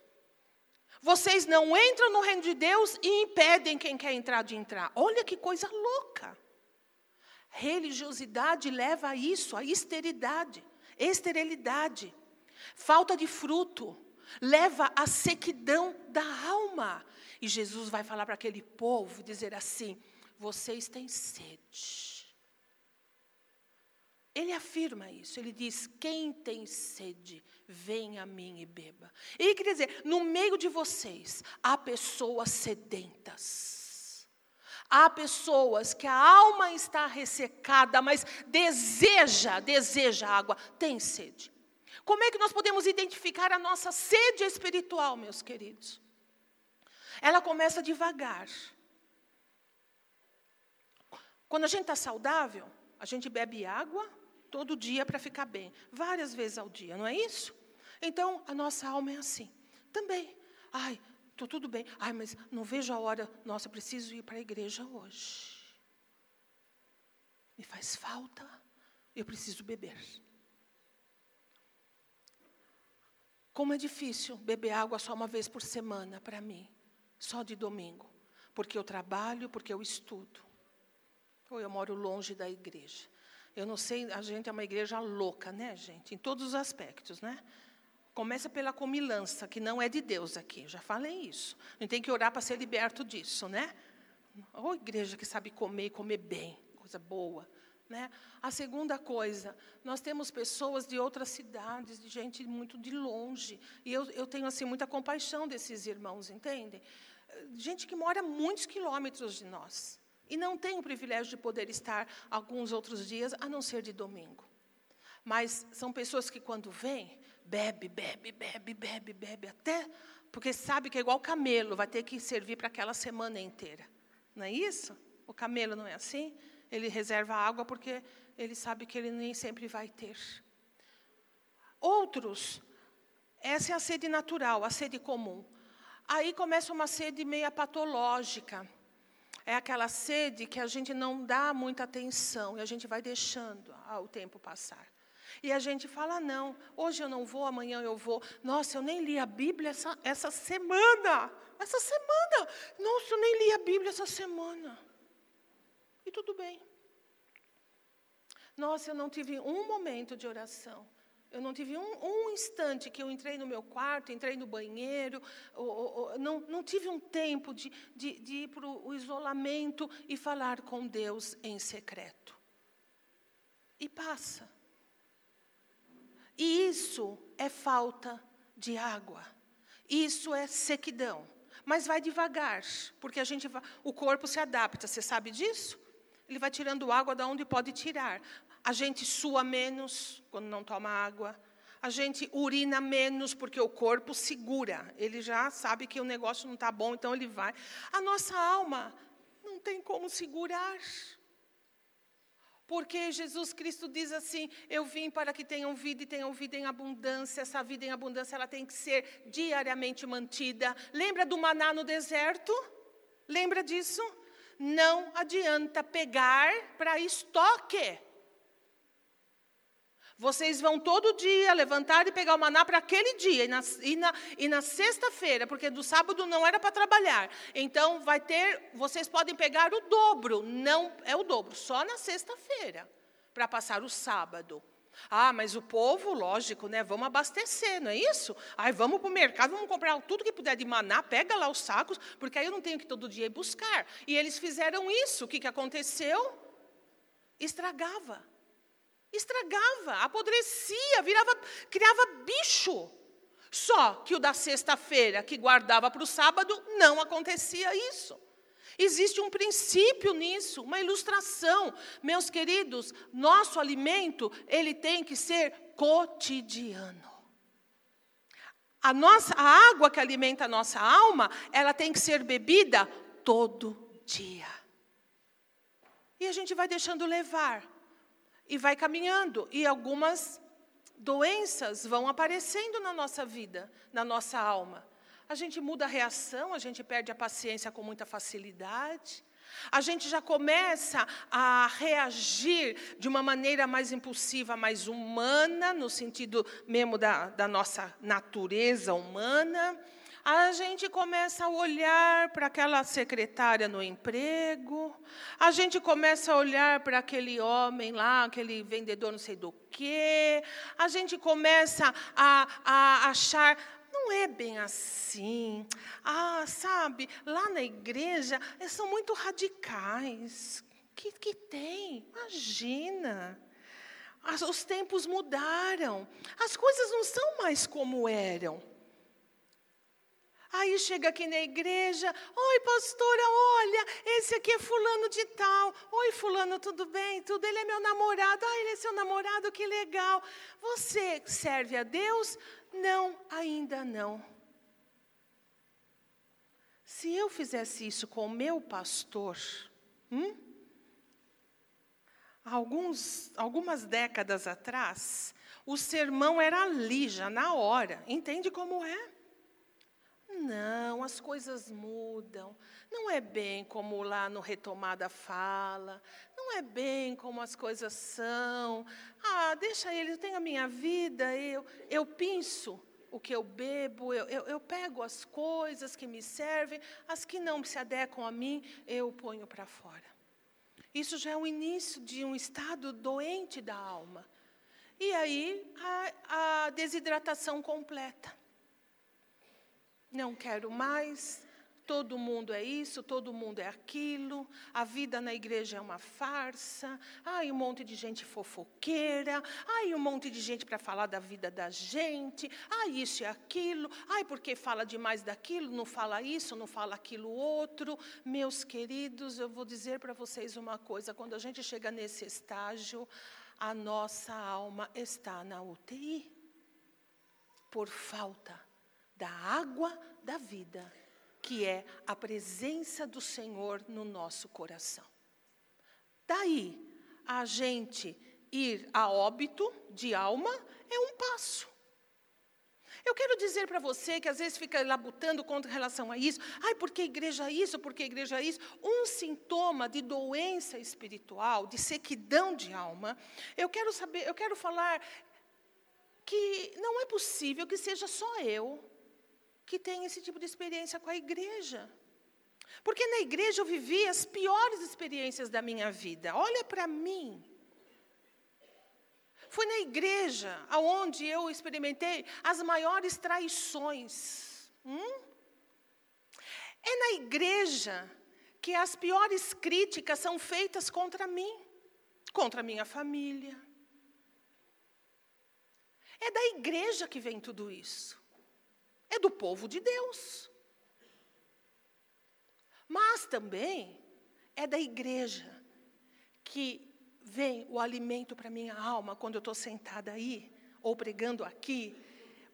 Vocês não entram no reino de Deus e impedem quem quer entrar de entrar. Olha que coisa louca. Religiosidade leva a isso, a esterilidade, esterilidade, falta de fruto, leva à sequidão da alma. E Jesus vai falar para aquele povo, dizer assim: vocês têm sede. Ele afirma isso, ele diz: quem tem sede, venha a mim e beba. E quer dizer, no meio de vocês há pessoas sedentas. Há pessoas que a alma está ressecada, mas deseja, deseja água, tem sede. Como é que nós podemos identificar a nossa sede espiritual, meus queridos? Ela começa devagar. Quando a gente está saudável, a gente bebe água, todo dia para ficar bem, várias vezes ao dia, não é isso? Então, a nossa alma é assim. Também. Ai, estou tudo bem. Ai, mas não vejo a hora. Nossa, preciso ir para a igreja hoje. Me faz falta. Eu preciso beber. Como é difícil beber água só uma vez por semana para mim, só de domingo, porque eu trabalho, porque eu estudo, ou eu moro longe da igreja. Eu não sei, a gente é uma igreja louca, né, gente? Em todos os aspectos, né? Começa pela comilança, que não é de Deus aqui, já falei isso. A gente tem que orar para ser liberto disso, né? Ou igreja que sabe comer e comer bem, coisa boa. Né? A segunda coisa, nós temos pessoas de outras cidades, de gente muito de longe. E eu, eu tenho assim muita compaixão desses irmãos, entendem? Gente que mora muitos quilômetros de nós e não tem o privilégio de poder estar alguns outros dias, a não ser de domingo. Mas são pessoas que, quando vêm, bebe, bebe, bebe, bebe, bebe, até porque sabe que é igual camelo, vai ter que servir para aquela semana inteira. Não é isso? O camelo não é assim? Ele reserva água porque ele sabe que ele nem sempre vai ter. Outros, essa é a sede natural, a sede comum. Aí começa uma sede meia patológica é aquela sede que a gente não dá muita atenção e a gente vai deixando o tempo passar. E a gente fala: não, hoje eu não vou, amanhã eu vou. Nossa, eu nem li a Bíblia essa, essa semana. Essa semana. Nossa, eu nem li a Bíblia essa semana. E tudo bem. Nossa, eu não tive um momento de oração. Eu não tive um, um, instante que eu entrei no meu quarto, entrei no banheiro, ou, ou, não, não tive um tempo de, de, de ir para o isolamento e falar com Deus em secreto. E passa. E isso é falta de água. Isso é sequidão. Mas vai devagar, porque a gente vai, o corpo se adapta. Você sabe disso? Ele vai tirando água da onde pode tirar. A gente sua menos quando não toma água. A gente urina menos porque o corpo segura. Ele já sabe que o negócio não está bom, então ele vai. A nossa alma não tem como segurar. Porque Jesus Cristo diz assim: Eu vim para que tenham vida e tenham vida em abundância. Essa vida em abundância ela tem que ser diariamente mantida. Lembra do maná no deserto? Lembra disso? Não adianta pegar para estoque. Vocês vão todo dia levantar e pegar o maná para aquele dia, e na, e na, e na sexta-feira, porque do sábado não era para trabalhar. Então, vai ter, vocês podem pegar o dobro, não é o dobro, só na sexta-feira, para passar o sábado. Ah, mas o povo, lógico, né? Vamos abastecer, não é isso? Aí vamos para o mercado, vamos comprar tudo que puder de maná, pega lá os sacos, porque aí eu não tenho que todo dia ir buscar. E eles fizeram isso. O que, que aconteceu? Estragava estragava, apodrecia, virava, criava bicho. Só que o da sexta-feira, que guardava para o sábado, não acontecia isso. Existe um princípio nisso, uma ilustração. Meus queridos, nosso alimento, ele tem que ser cotidiano. A nossa a água que alimenta a nossa alma, ela tem que ser bebida todo dia. E a gente vai deixando levar e vai caminhando. E algumas doenças vão aparecendo na nossa vida, na nossa alma. A gente muda a reação, a gente perde a paciência com muita facilidade. A gente já começa a reagir de uma maneira mais impulsiva, mais humana, no sentido mesmo da, da nossa natureza humana a gente começa a olhar para aquela secretária no emprego, a gente começa a olhar para aquele homem lá, aquele vendedor não sei do quê, a gente começa a, a achar. Não é bem assim. Ah, sabe, lá na igreja eles são muito radicais. Que, que tem? Imagina. os tempos mudaram. As coisas não são mais como eram. Aí chega aqui na igreja, oi pastora, olha, esse aqui é fulano de tal. Oi fulano, tudo bem? Tudo, ele é meu namorado. Ah, ele é seu namorado, que legal. Você serve a Deus? Não, ainda não. Se eu fizesse isso com o meu pastor, hum? Alguns, algumas décadas atrás, o sermão era ali, já na hora. Entende como é? Não, as coisas mudam. Não é bem como lá no Retomada fala. Não é bem como as coisas são. Ah, deixa ele, eu tenho a minha vida, eu, eu penso o que eu bebo, eu, eu, eu pego as coisas que me servem, as que não se adequam a mim, eu ponho para fora. Isso já é o início de um estado doente da alma. E aí a, a desidratação completa não quero mais, todo mundo é isso, todo mundo é aquilo, a vida na igreja é uma farsa, ai, um monte de gente fofoqueira, ai, um monte de gente para falar da vida da gente, ai, isso e aquilo, ai, porque fala demais daquilo, não fala isso, não fala aquilo outro. Meus queridos, eu vou dizer para vocês uma coisa: quando a gente chega nesse estágio, a nossa alma está na UTI, por falta da água da vida, que é a presença do Senhor no nosso coração. Daí, a gente ir a óbito de alma é um passo. Eu quero dizer para você que às vezes fica labutando contra relação a isso. Ai, por que igreja isso? Por que igreja isso? Um sintoma de doença espiritual, de sequidão de alma. Eu quero saber, eu quero falar que não é possível que seja só eu que tem esse tipo de experiência com a igreja. Porque na igreja eu vivi as piores experiências da minha vida. Olha para mim. Foi na igreja aonde eu experimentei as maiores traições. Hum? É na igreja que as piores críticas são feitas contra mim, contra a minha família. É da igreja que vem tudo isso. É do povo de Deus. Mas também é da igreja que vem o alimento para minha alma quando eu estou sentada aí, ou pregando aqui,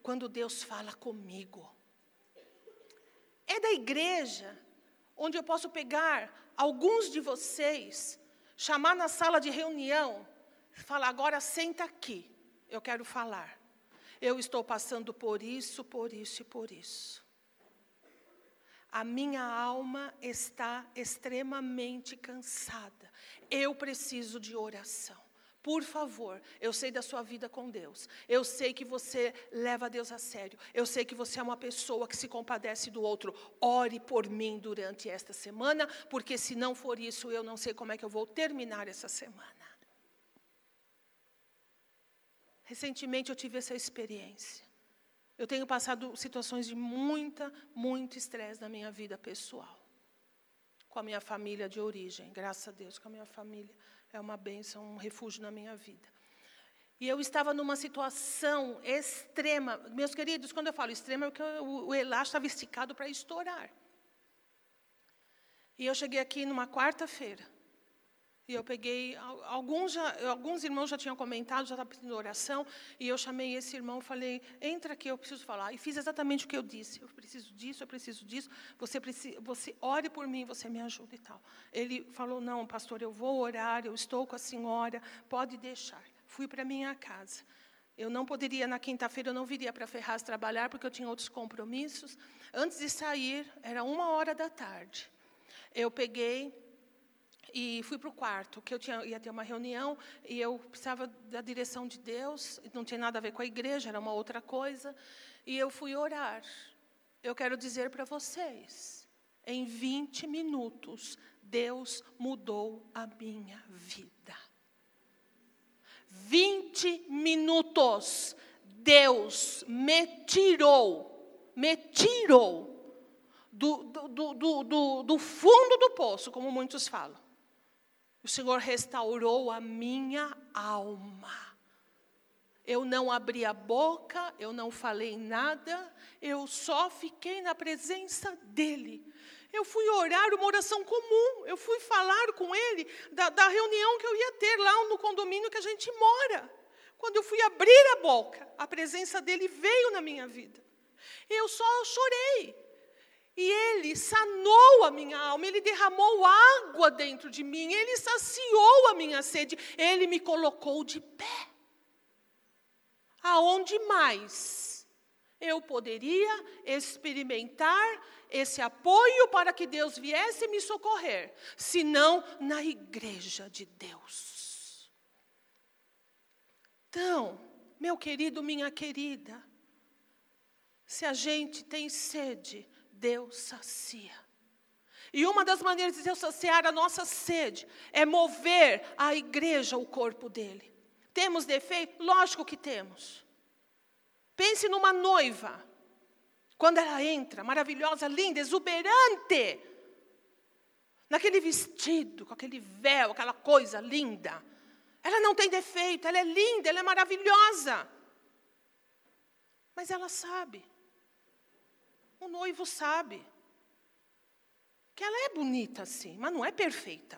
quando Deus fala comigo. É da igreja onde eu posso pegar alguns de vocês, chamar na sala de reunião, falar: agora senta aqui, eu quero falar. Eu estou passando por isso, por isso e por isso. A minha alma está extremamente cansada. Eu preciso de oração. Por favor, eu sei da sua vida com Deus. Eu sei que você leva Deus a sério. Eu sei que você é uma pessoa que se compadece do outro. Ore por mim durante esta semana, porque se não for isso, eu não sei como é que eu vou terminar essa semana. Recentemente eu tive essa experiência. Eu tenho passado situações de muita, muito estresse na minha vida pessoal. Com a minha família de origem, graças a Deus, com a minha família. É uma bênção, um refúgio na minha vida. E eu estava numa situação extrema. Meus queridos, quando eu falo extrema, é porque o, o elástico estava esticado para estourar. E eu cheguei aqui numa quarta-feira. E eu peguei, alguns, já, alguns irmãos já tinham comentado, já estava pedindo oração, e eu chamei esse irmão falei, entra aqui, eu preciso falar. E fiz exatamente o que eu disse, eu preciso disso, eu preciso disso, você, precisa, você ore por mim, você me ajuda e tal. Ele falou, não, pastor, eu vou orar, eu estou com a senhora, pode deixar. Fui para minha casa. Eu não poderia, na quinta-feira, eu não viria para Ferraz trabalhar, porque eu tinha outros compromissos. Antes de sair, era uma hora da tarde. Eu peguei, e fui para o quarto, que eu tinha, ia ter uma reunião e eu precisava da direção de Deus, não tinha nada a ver com a igreja, era uma outra coisa. E eu fui orar. Eu quero dizer para vocês, em 20 minutos, Deus mudou a minha vida. 20 minutos, Deus me tirou, me tirou do, do, do, do, do fundo do poço, como muitos falam o Senhor restaurou a minha alma. Eu não abri a boca, eu não falei nada, eu só fiquei na presença dEle. Eu fui orar uma oração comum, eu fui falar com ele da, da, reunião que eu ia ter lá no condomínio que a gente mora. Quando eu fui abrir a boca, a presença dele veio na minha vida. Eu só chorei, e Ele sanou a minha alma, Ele derramou água dentro de mim, Ele saciou a minha sede, Ele me colocou de pé. Aonde mais eu poderia experimentar esse apoio para que Deus viesse me socorrer, senão na igreja de Deus? Então, meu querido, minha querida, se a gente tem sede, Deus sacia. E uma das maneiras de Deus saciar a nossa sede é mover a igreja, o corpo dele. Temos defeito? Lógico que temos. Pense numa noiva. Quando ela entra, maravilhosa, linda, exuberante, naquele vestido, com aquele véu, aquela coisa linda. Ela não tem defeito, ela é linda, ela é maravilhosa. Mas ela sabe o noivo sabe que ela é bonita assim, mas não é perfeita.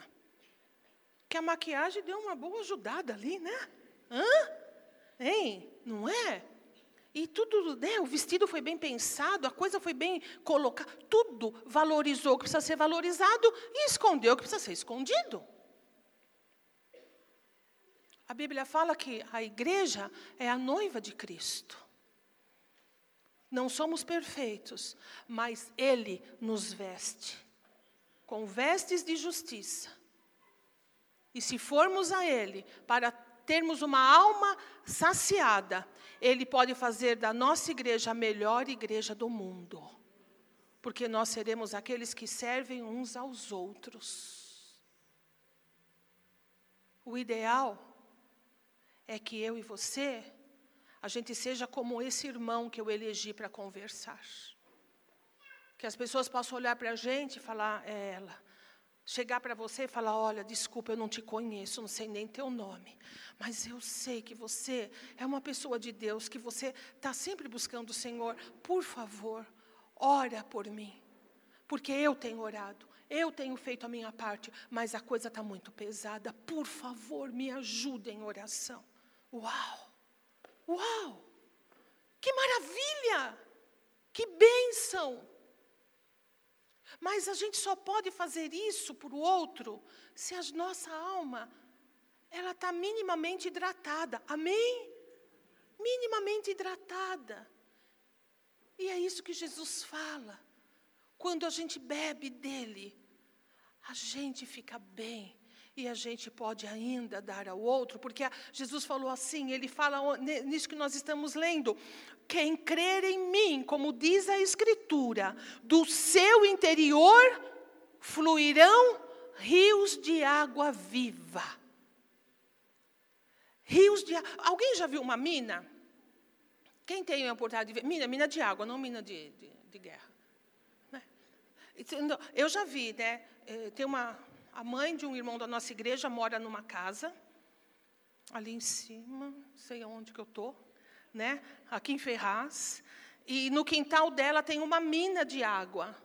Que a maquiagem deu uma boa ajudada ali, né? Hã? Hein? Não é? E tudo, né, o vestido foi bem pensado, a coisa foi bem colocada, tudo valorizou o que precisa ser valorizado e escondeu o que precisa ser escondido. A Bíblia fala que a igreja é a noiva de Cristo. Não somos perfeitos, mas Ele nos veste com vestes de justiça. E se formos a Ele para termos uma alma saciada, Ele pode fazer da nossa igreja a melhor igreja do mundo. Porque nós seremos aqueles que servem uns aos outros. O ideal é que eu e você, a gente seja como esse irmão que eu elegi para conversar. Que as pessoas possam olhar para a gente e falar, é ela. Chegar para você e falar: Olha, desculpa, eu não te conheço, não sei nem teu nome, mas eu sei que você é uma pessoa de Deus, que você está sempre buscando o Senhor. Por favor, ora por mim, porque eu tenho orado, eu tenho feito a minha parte, mas a coisa está muito pesada. Por favor, me ajude em oração. Uau! Uau! Que maravilha! Que bênção! Mas a gente só pode fazer isso para o outro se a nossa alma ela está minimamente hidratada. Amém? Minimamente hidratada. E é isso que Jesus fala. Quando a gente bebe dele, a gente fica bem e a gente pode ainda dar ao outro, porque Jesus falou assim, ele fala nisso que nós estamos lendo, quem crer em mim, como diz a Escritura, do seu interior fluirão rios de água viva. Rios de Alguém já viu uma mina? Quem tem a oportunidade de ver? Mina, mina de água, não mina de, de, de guerra. Né? Eu já vi, né? Eh, tem uma, a mãe de um irmão da nossa igreja mora numa casa, ali em cima, sei aonde que eu estou, né? aqui em Ferraz, e no quintal dela tem uma mina de água.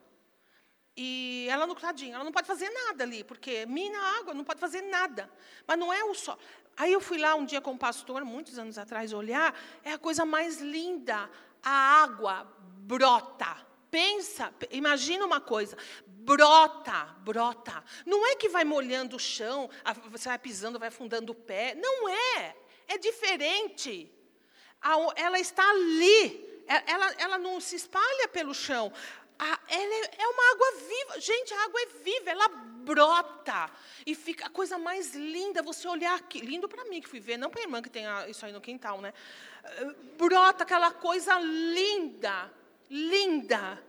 E ela no tadinha, ela não pode fazer nada ali, porque mina água, não pode fazer nada. Mas não é o só. Aí eu fui lá um dia com o pastor, muitos anos atrás, olhar, é a coisa mais linda. A água brota. Pensa, imagina uma coisa, brota, brota. Não é que vai molhando o chão, você vai pisando, vai afundando o pé. Não é. É diferente. Ela está ali. É, ela, ela não se espalha pelo chão. ela é, é uma água viva. Gente, a água é viva, ela brota. E fica a coisa mais linda você olhar aqui. Lindo para mim que fui ver, não para a irmã que tem isso aí no quintal, né? Brota aquela coisa linda, linda.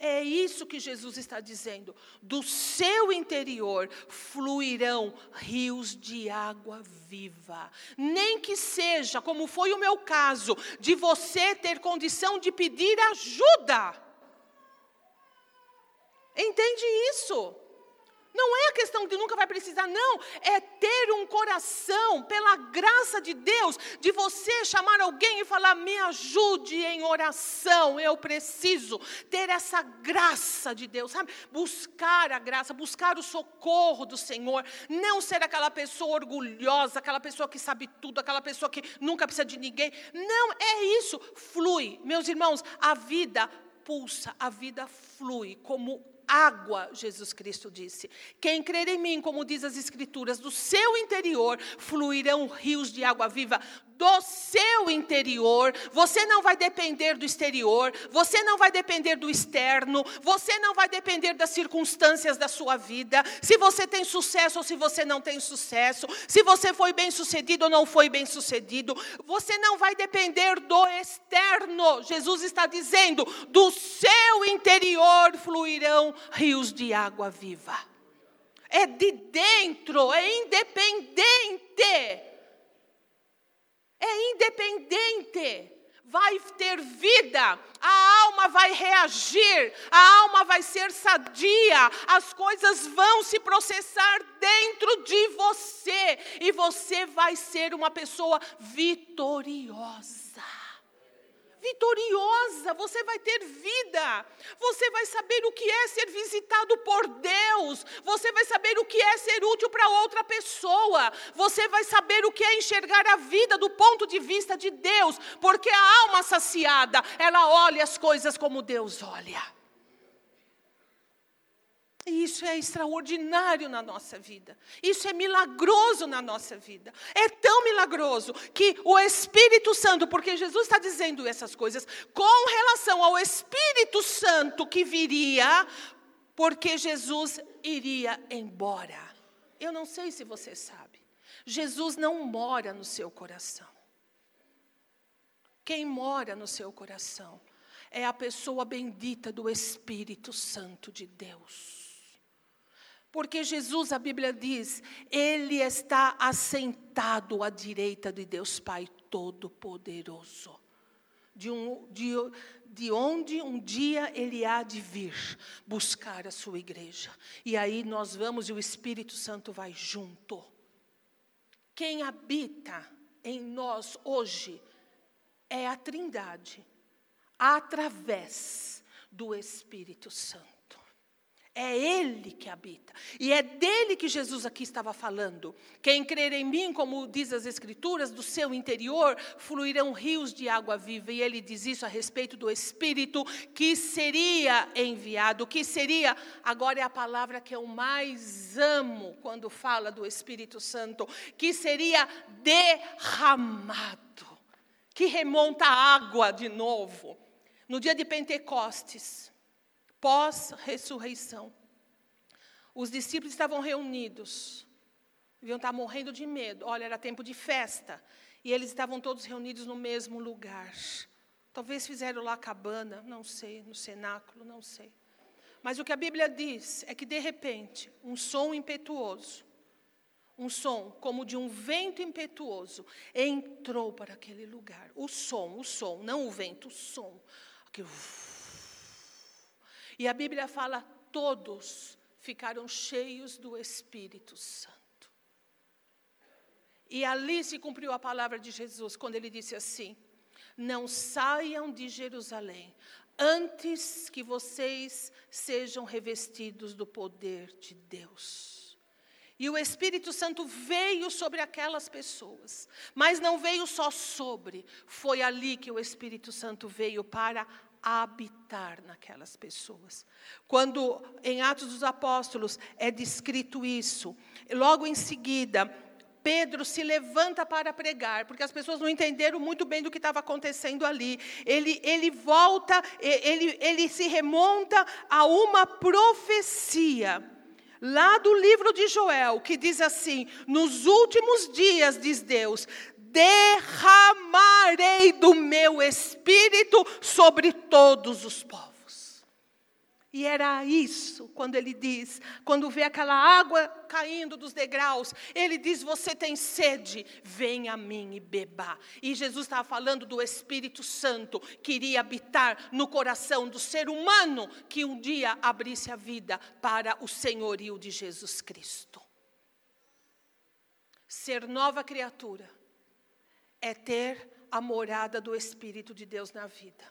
É isso que Jesus está dizendo. Do seu interior fluirão rios de água viva. Nem que seja, como foi o meu caso, de você ter condição de pedir ajuda. Entende isso? Não é a questão de nunca vai precisar, não. É ter um coração, pela graça de Deus, de você chamar alguém e falar: me ajude em oração, eu preciso. Ter essa graça de Deus, sabe? Buscar a graça, buscar o socorro do Senhor. Não ser aquela pessoa orgulhosa, aquela pessoa que sabe tudo, aquela pessoa que nunca precisa de ninguém. Não, é isso. Flui. Meus irmãos, a vida pulsa, a vida flui como água, Jesus Cristo disse. Quem crer em mim, como diz as Escrituras, do seu interior fluirão rios de água viva do seu interior. Você não vai depender do exterior, você não vai depender do externo, você não vai depender das circunstâncias da sua vida. Se você tem sucesso ou se você não tem sucesso, se você foi bem sucedido ou não foi bem sucedido, você não vai depender do externo. Jesus está dizendo: do seu interior fluirão rios de água viva. É de dentro, é independente é independente, vai ter vida, a alma vai reagir, a alma vai ser sadia, as coisas vão se processar dentro de você. E você vai ser uma pessoa vitoriosa vitoriosa, você vai ter vida, você vai saber o que é ser visitado por Deus, você vai saber o que é ser útil para outra pessoa, você vai saber o que é enxergar a vida do ponto de vista de Deus, porque a alma saciada, ela olha as coisas como Deus olha. Isso é extraordinário na nossa vida. Isso é milagroso na nossa vida. É tão milagroso que o Espírito Santo, porque Jesus está dizendo essas coisas, com relação ao Espírito Santo que viria, porque Jesus iria embora. Eu não sei se você sabe. Jesus não mora no seu coração. Quem mora no seu coração é a pessoa bendita do Espírito Santo de Deus. Porque Jesus, a Bíblia diz, ele está assentado à direita de Deus Pai Todo-Poderoso. De, um, de, de onde um dia ele há de vir buscar a sua igreja. E aí nós vamos e o Espírito Santo vai junto. Quem habita em nós hoje é a Trindade, através do Espírito Santo. É Ele que habita. E é dele que Jesus aqui estava falando. Quem crer em mim, como diz as Escrituras, do seu interior fluirão rios de água viva. E ele diz isso a respeito do Espírito que seria enviado, que seria, agora é a palavra que eu mais amo quando fala do Espírito Santo, que seria derramado, que remonta a água de novo. No dia de Pentecostes, pós-ressurreição. Os discípulos estavam reunidos, deviam estar morrendo de medo. Olha, era tempo de festa. E eles estavam todos reunidos no mesmo lugar. Talvez fizeram lá a cabana, não sei, no cenáculo, não sei. Mas o que a Bíblia diz é que, de repente, um som impetuoso, um som como de um vento impetuoso, entrou para aquele lugar. O som, o som, não o vento, o som. Aquele e a Bíblia fala: todos ficaram cheios do Espírito Santo. E ali se cumpriu a palavra de Jesus, quando ele disse assim: Não saiam de Jerusalém antes que vocês sejam revestidos do poder de Deus. E o Espírito Santo veio sobre aquelas pessoas, mas não veio só sobre, foi ali que o Espírito Santo veio para habitar naquelas pessoas. Quando em Atos dos Apóstolos é descrito isso, logo em seguida, Pedro se levanta para pregar, porque as pessoas não entenderam muito bem do que estava acontecendo ali. Ele, ele volta, ele, ele se remonta a uma profecia. Lá do livro de Joel, que diz assim: Nos últimos dias, diz Deus, derramarei do meu espírito sobre todos os povos. E era isso, quando ele diz, quando vê aquela água caindo dos degraus, ele diz: Você tem sede, vem a mim e beba. E Jesus estava falando do Espírito Santo que iria habitar no coração do ser humano que um dia abrisse a vida para o senhorio de Jesus Cristo. Ser nova criatura é ter a morada do Espírito de Deus na vida.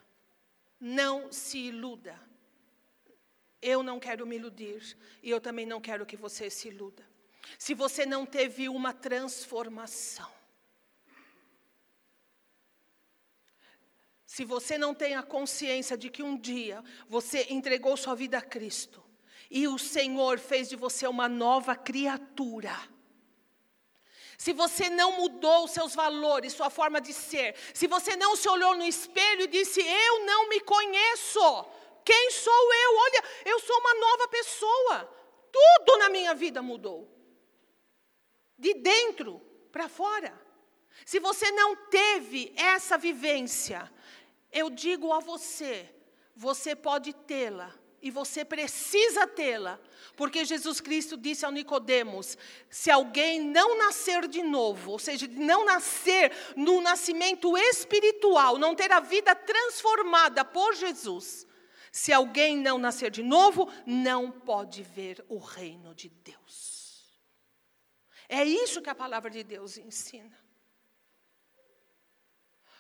Não se iluda. Eu não quero me iludir e eu também não quero que você se iluda. Se você não teve uma transformação, se você não tem a consciência de que um dia você entregou sua vida a Cristo e o Senhor fez de você uma nova criatura, se você não mudou os seus valores, sua forma de ser, se você não se olhou no espelho e disse: Eu não me conheço, quem sou eu? Olha, eu sou uma nova pessoa, tudo na minha vida mudou, de dentro para fora. Se você não teve essa vivência, eu digo a você, você pode tê-la e você precisa tê-la, porque Jesus Cristo disse ao Nicodemos: se alguém não nascer de novo, ou seja, não nascer no nascimento espiritual, não ter a vida transformada por Jesus, se alguém não nascer de novo, não pode ver o reino de Deus. É isso que a palavra de Deus ensina.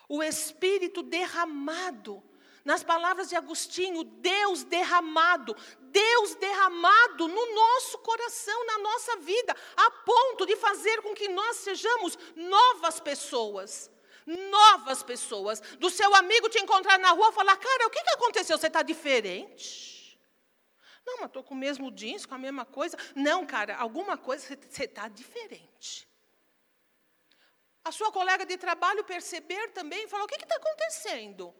O Espírito derramado nas palavras de Agostinho, Deus derramado, Deus derramado no nosso coração, na nossa vida, a ponto de fazer com que nós sejamos novas pessoas. Novas pessoas. Do seu amigo te encontrar na rua falar: Cara, o que, que aconteceu? Você está diferente? Não, mas estou com o mesmo jeans, com a mesma coisa. Não, cara, alguma coisa você está diferente. A sua colega de trabalho perceber também e falar: O que está acontecendo?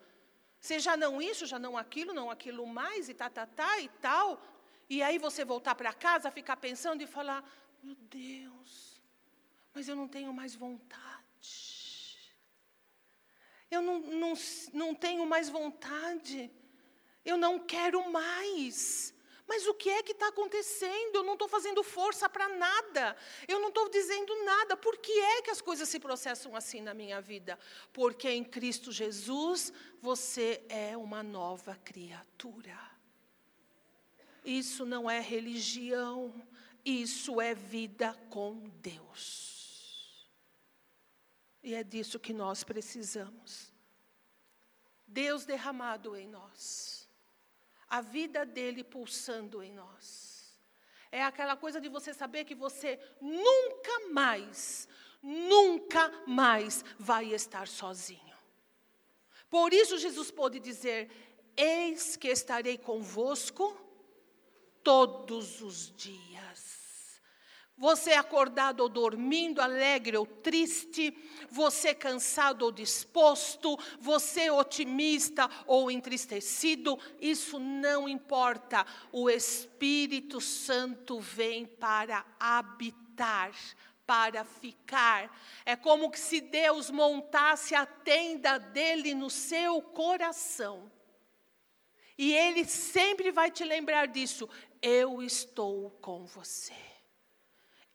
Você já não isso, já não aquilo, não aquilo mais, e tá, tá, tá, e tal. E aí você voltar para casa, ficar pensando e falar: Meu Deus, mas eu não tenho mais vontade. Eu não, não, não tenho mais vontade. Eu não quero mais. Mas o que é que está acontecendo? Eu não estou fazendo força para nada. Eu não estou dizendo nada. Por que é que as coisas se processam assim na minha vida? Porque em Cristo Jesus você é uma nova criatura. Isso não é religião, isso é vida com Deus. E é disso que nós precisamos. Deus derramado em nós, a vida dele pulsando em nós. É aquela coisa de você saber que você nunca mais, nunca mais vai estar sozinho. Por isso Jesus pôde dizer: Eis que estarei convosco todos os dias. Você acordado ou dormindo, alegre ou triste, você cansado ou disposto, você otimista ou entristecido, isso não importa. O Espírito Santo vem para habitar, para ficar. É como se Deus montasse a tenda dele no seu coração. E ele sempre vai te lembrar disso. Eu estou com você.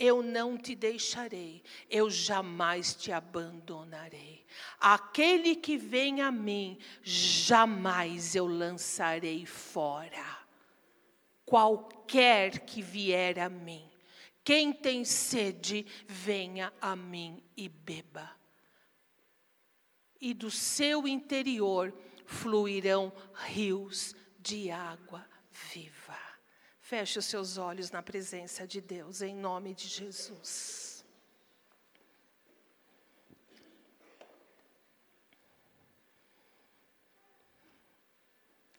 Eu não te deixarei, eu jamais te abandonarei. Aquele que vem a mim, jamais eu lançarei fora. Qualquer que vier a mim, quem tem sede, venha a mim e beba. E do seu interior fluirão rios de água viva. Feche os seus olhos na presença de Deus, em nome de Jesus.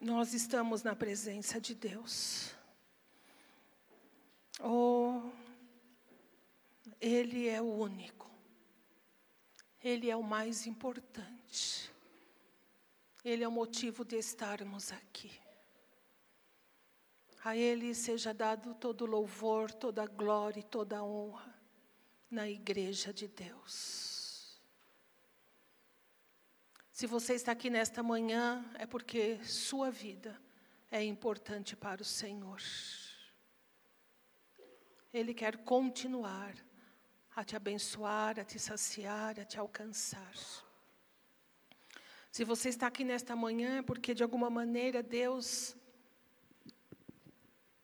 Nós estamos na presença de Deus. Oh, Ele é o único. Ele é o mais importante. Ele é o motivo de estarmos aqui. A Ele seja dado todo louvor, toda glória e toda honra na igreja de Deus. Se você está aqui nesta manhã, é porque sua vida é importante para o Senhor. Ele quer continuar a te abençoar, a te saciar, a te alcançar. Se você está aqui nesta manhã, é porque de alguma maneira Deus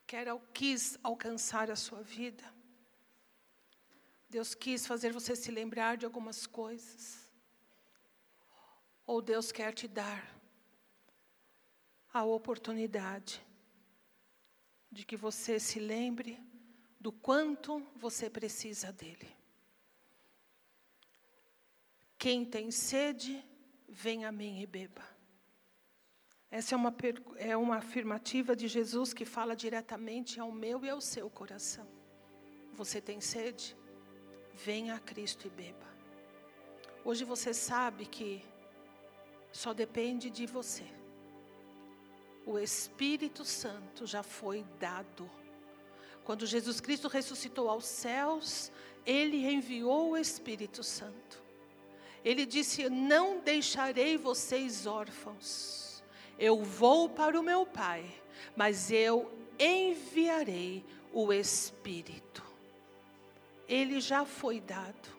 quer, quis alcançar a sua vida. Deus quis fazer você se lembrar de algumas coisas. Ou Deus quer te dar a oportunidade de que você se lembre do quanto você precisa dele. Quem tem sede, venha a mim e beba. Essa é uma, é uma afirmativa de Jesus que fala diretamente ao meu e ao seu coração. Você tem sede? Venha a Cristo e beba. Hoje você sabe que só depende de você. O Espírito Santo já foi dado. Quando Jesus Cristo ressuscitou aos céus, ele enviou o Espírito Santo. Ele disse: Não deixarei vocês órfãos eu vou para o meu Pai, mas eu enviarei o Espírito. Ele já foi dado.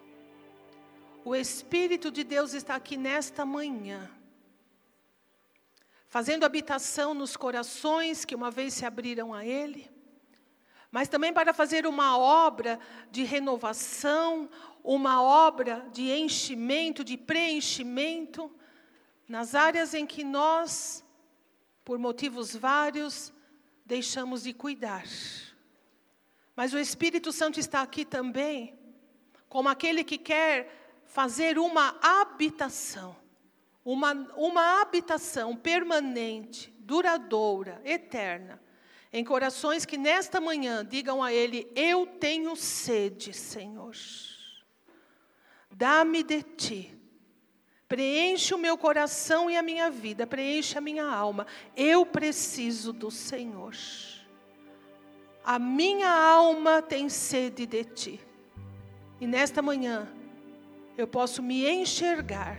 O Espírito de Deus está aqui nesta manhã, fazendo habitação nos corações que uma vez se abriram a Ele, mas também para fazer uma obra de renovação, uma obra de enchimento, de preenchimento, nas áreas em que nós por motivos vários, deixamos de cuidar. Mas o Espírito Santo está aqui também, como aquele que quer fazer uma habitação, uma, uma habitação permanente, duradoura, eterna, em corações que nesta manhã digam a Ele: Eu tenho sede, Senhor. Dá-me de ti. Preenche o meu coração e a minha vida, preenche a minha alma. Eu preciso do Senhor. A minha alma tem sede de ti. E nesta manhã, eu posso me enxergar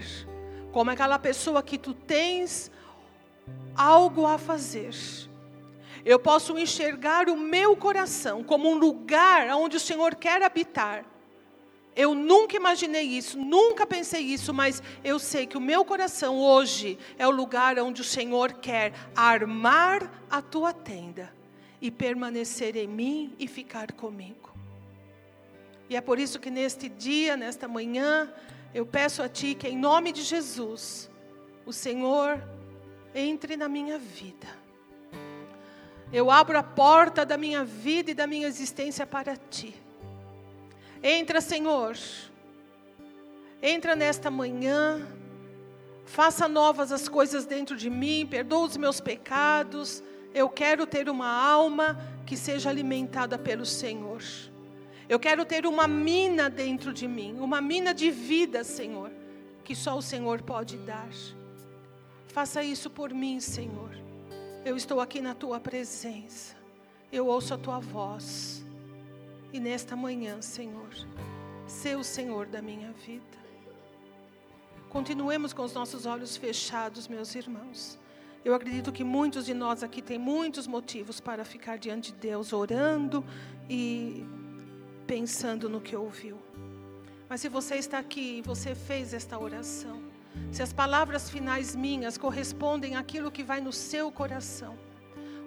como aquela pessoa que tu tens algo a fazer. Eu posso enxergar o meu coração como um lugar onde o Senhor quer habitar. Eu nunca imaginei isso, nunca pensei isso, mas eu sei que o meu coração hoje é o lugar onde o Senhor quer armar a tua tenda e permanecer em mim e ficar comigo. E é por isso que neste dia, nesta manhã, eu peço a Ti que, em nome de Jesus, o Senhor entre na minha vida. Eu abro a porta da minha vida e da minha existência para Ti. Entra, Senhor. Entra nesta manhã. Faça novas as coisas dentro de mim, perdoa os meus pecados. Eu quero ter uma alma que seja alimentada pelo Senhor. Eu quero ter uma mina dentro de mim, uma mina de vida, Senhor, que só o Senhor pode dar. Faça isso por mim, Senhor. Eu estou aqui na tua presença. Eu ouço a tua voz. E nesta manhã, Senhor, ser o Senhor da minha vida. Continuemos com os nossos olhos fechados, meus irmãos. Eu acredito que muitos de nós aqui têm muitos motivos para ficar diante de Deus, orando e pensando no que ouviu. Mas se você está aqui e você fez esta oração, se as palavras finais minhas correspondem àquilo que vai no seu coração,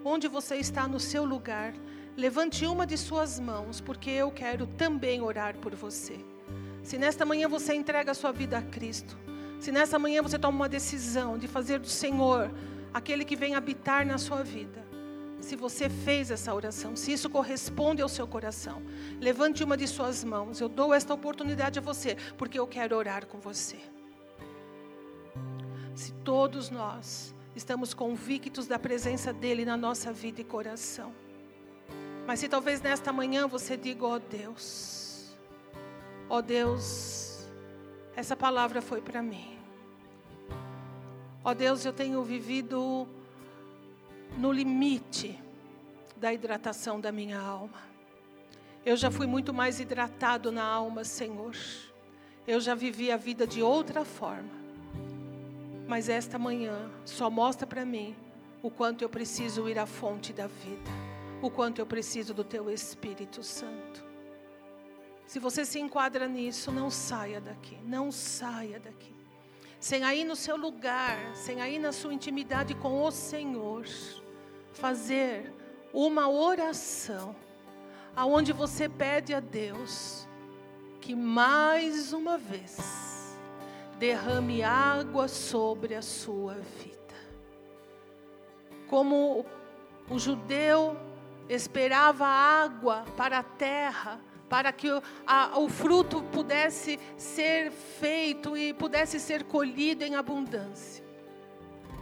onde você está no seu lugar, Levante uma de suas mãos, porque eu quero também orar por você. Se nesta manhã você entrega a sua vida a Cristo, se nesta manhã você toma uma decisão de fazer do Senhor aquele que vem habitar na sua vida, se você fez essa oração, se isso corresponde ao seu coração, levante uma de suas mãos. Eu dou esta oportunidade a você, porque eu quero orar com você. Se todos nós estamos convictos da presença dEle na nossa vida e coração, mas se talvez nesta manhã você diga, ó oh Deus, ó oh Deus, essa palavra foi para mim. Ó oh Deus, eu tenho vivido no limite da hidratação da minha alma. Eu já fui muito mais hidratado na alma, Senhor. Eu já vivi a vida de outra forma. Mas esta manhã só mostra para mim o quanto eu preciso ir à fonte da vida o quanto eu preciso do teu Espírito Santo. Se você se enquadra nisso, não saia daqui, não saia daqui. Sem aí no seu lugar, sem aí na sua intimidade com o Senhor, fazer uma oração, aonde você pede a Deus que mais uma vez derrame água sobre a sua vida. Como o judeu esperava água para a terra, para que o, a, o fruto pudesse ser feito e pudesse ser colhido em abundância.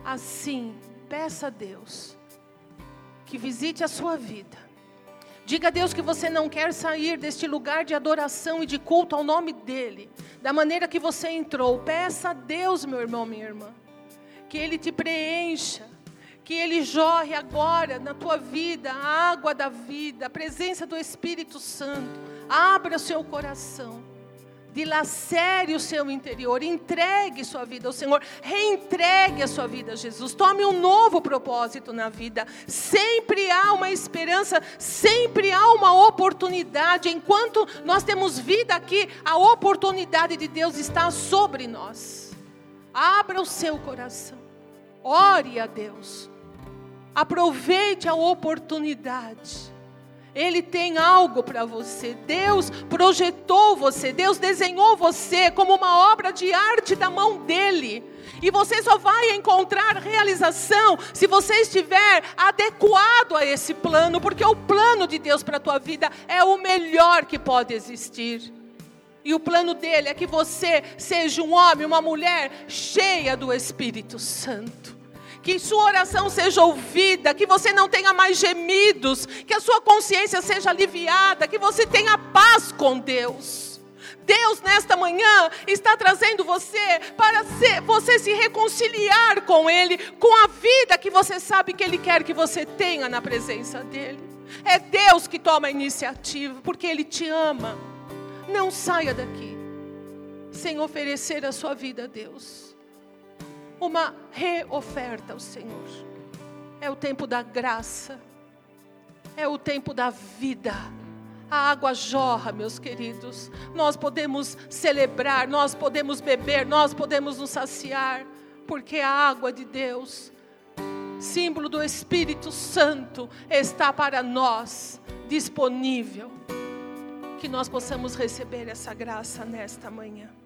Assim, peça a Deus que visite a sua vida. Diga a Deus que você não quer sair deste lugar de adoração e de culto ao nome dEle, da maneira que você entrou. Peça a Deus, meu irmão, minha irmã, que Ele te preencha, que Ele jorre agora na tua vida a água da vida, a presença do Espírito Santo. Abra o seu coração, dilacere o seu interior, entregue sua vida ao Senhor, reentregue a sua vida a Jesus. Tome um novo propósito na vida. Sempre há uma esperança, sempre há uma oportunidade. Enquanto nós temos vida aqui, a oportunidade de Deus está sobre nós. Abra o seu coração. Ore a Deus. Aproveite a oportunidade. Ele tem algo para você. Deus projetou você, Deus desenhou você como uma obra de arte da mão dele. E você só vai encontrar realização se você estiver adequado a esse plano, porque o plano de Deus para a tua vida é o melhor que pode existir. E o plano dele é que você seja um homem, uma mulher cheia do Espírito Santo que sua oração seja ouvida, que você não tenha mais gemidos, que a sua consciência seja aliviada, que você tenha paz com Deus. Deus, nesta manhã, está trazendo você para ser, você se reconciliar com Ele, com a vida que você sabe que Ele quer que você tenha na presença dEle. É Deus que toma a iniciativa, porque Ele te ama. Não saia daqui sem oferecer a sua vida a Deus uma reoferta ao Senhor. É o tempo da graça, É o tempo da vida. A água jorra, meus queridos. Nós podemos celebrar, nós podemos beber, nós podemos nos saciar, porque a água de Deus, símbolo do Espírito Santo, está para nós disponível. Que nós possamos receber essa graça nesta manhã.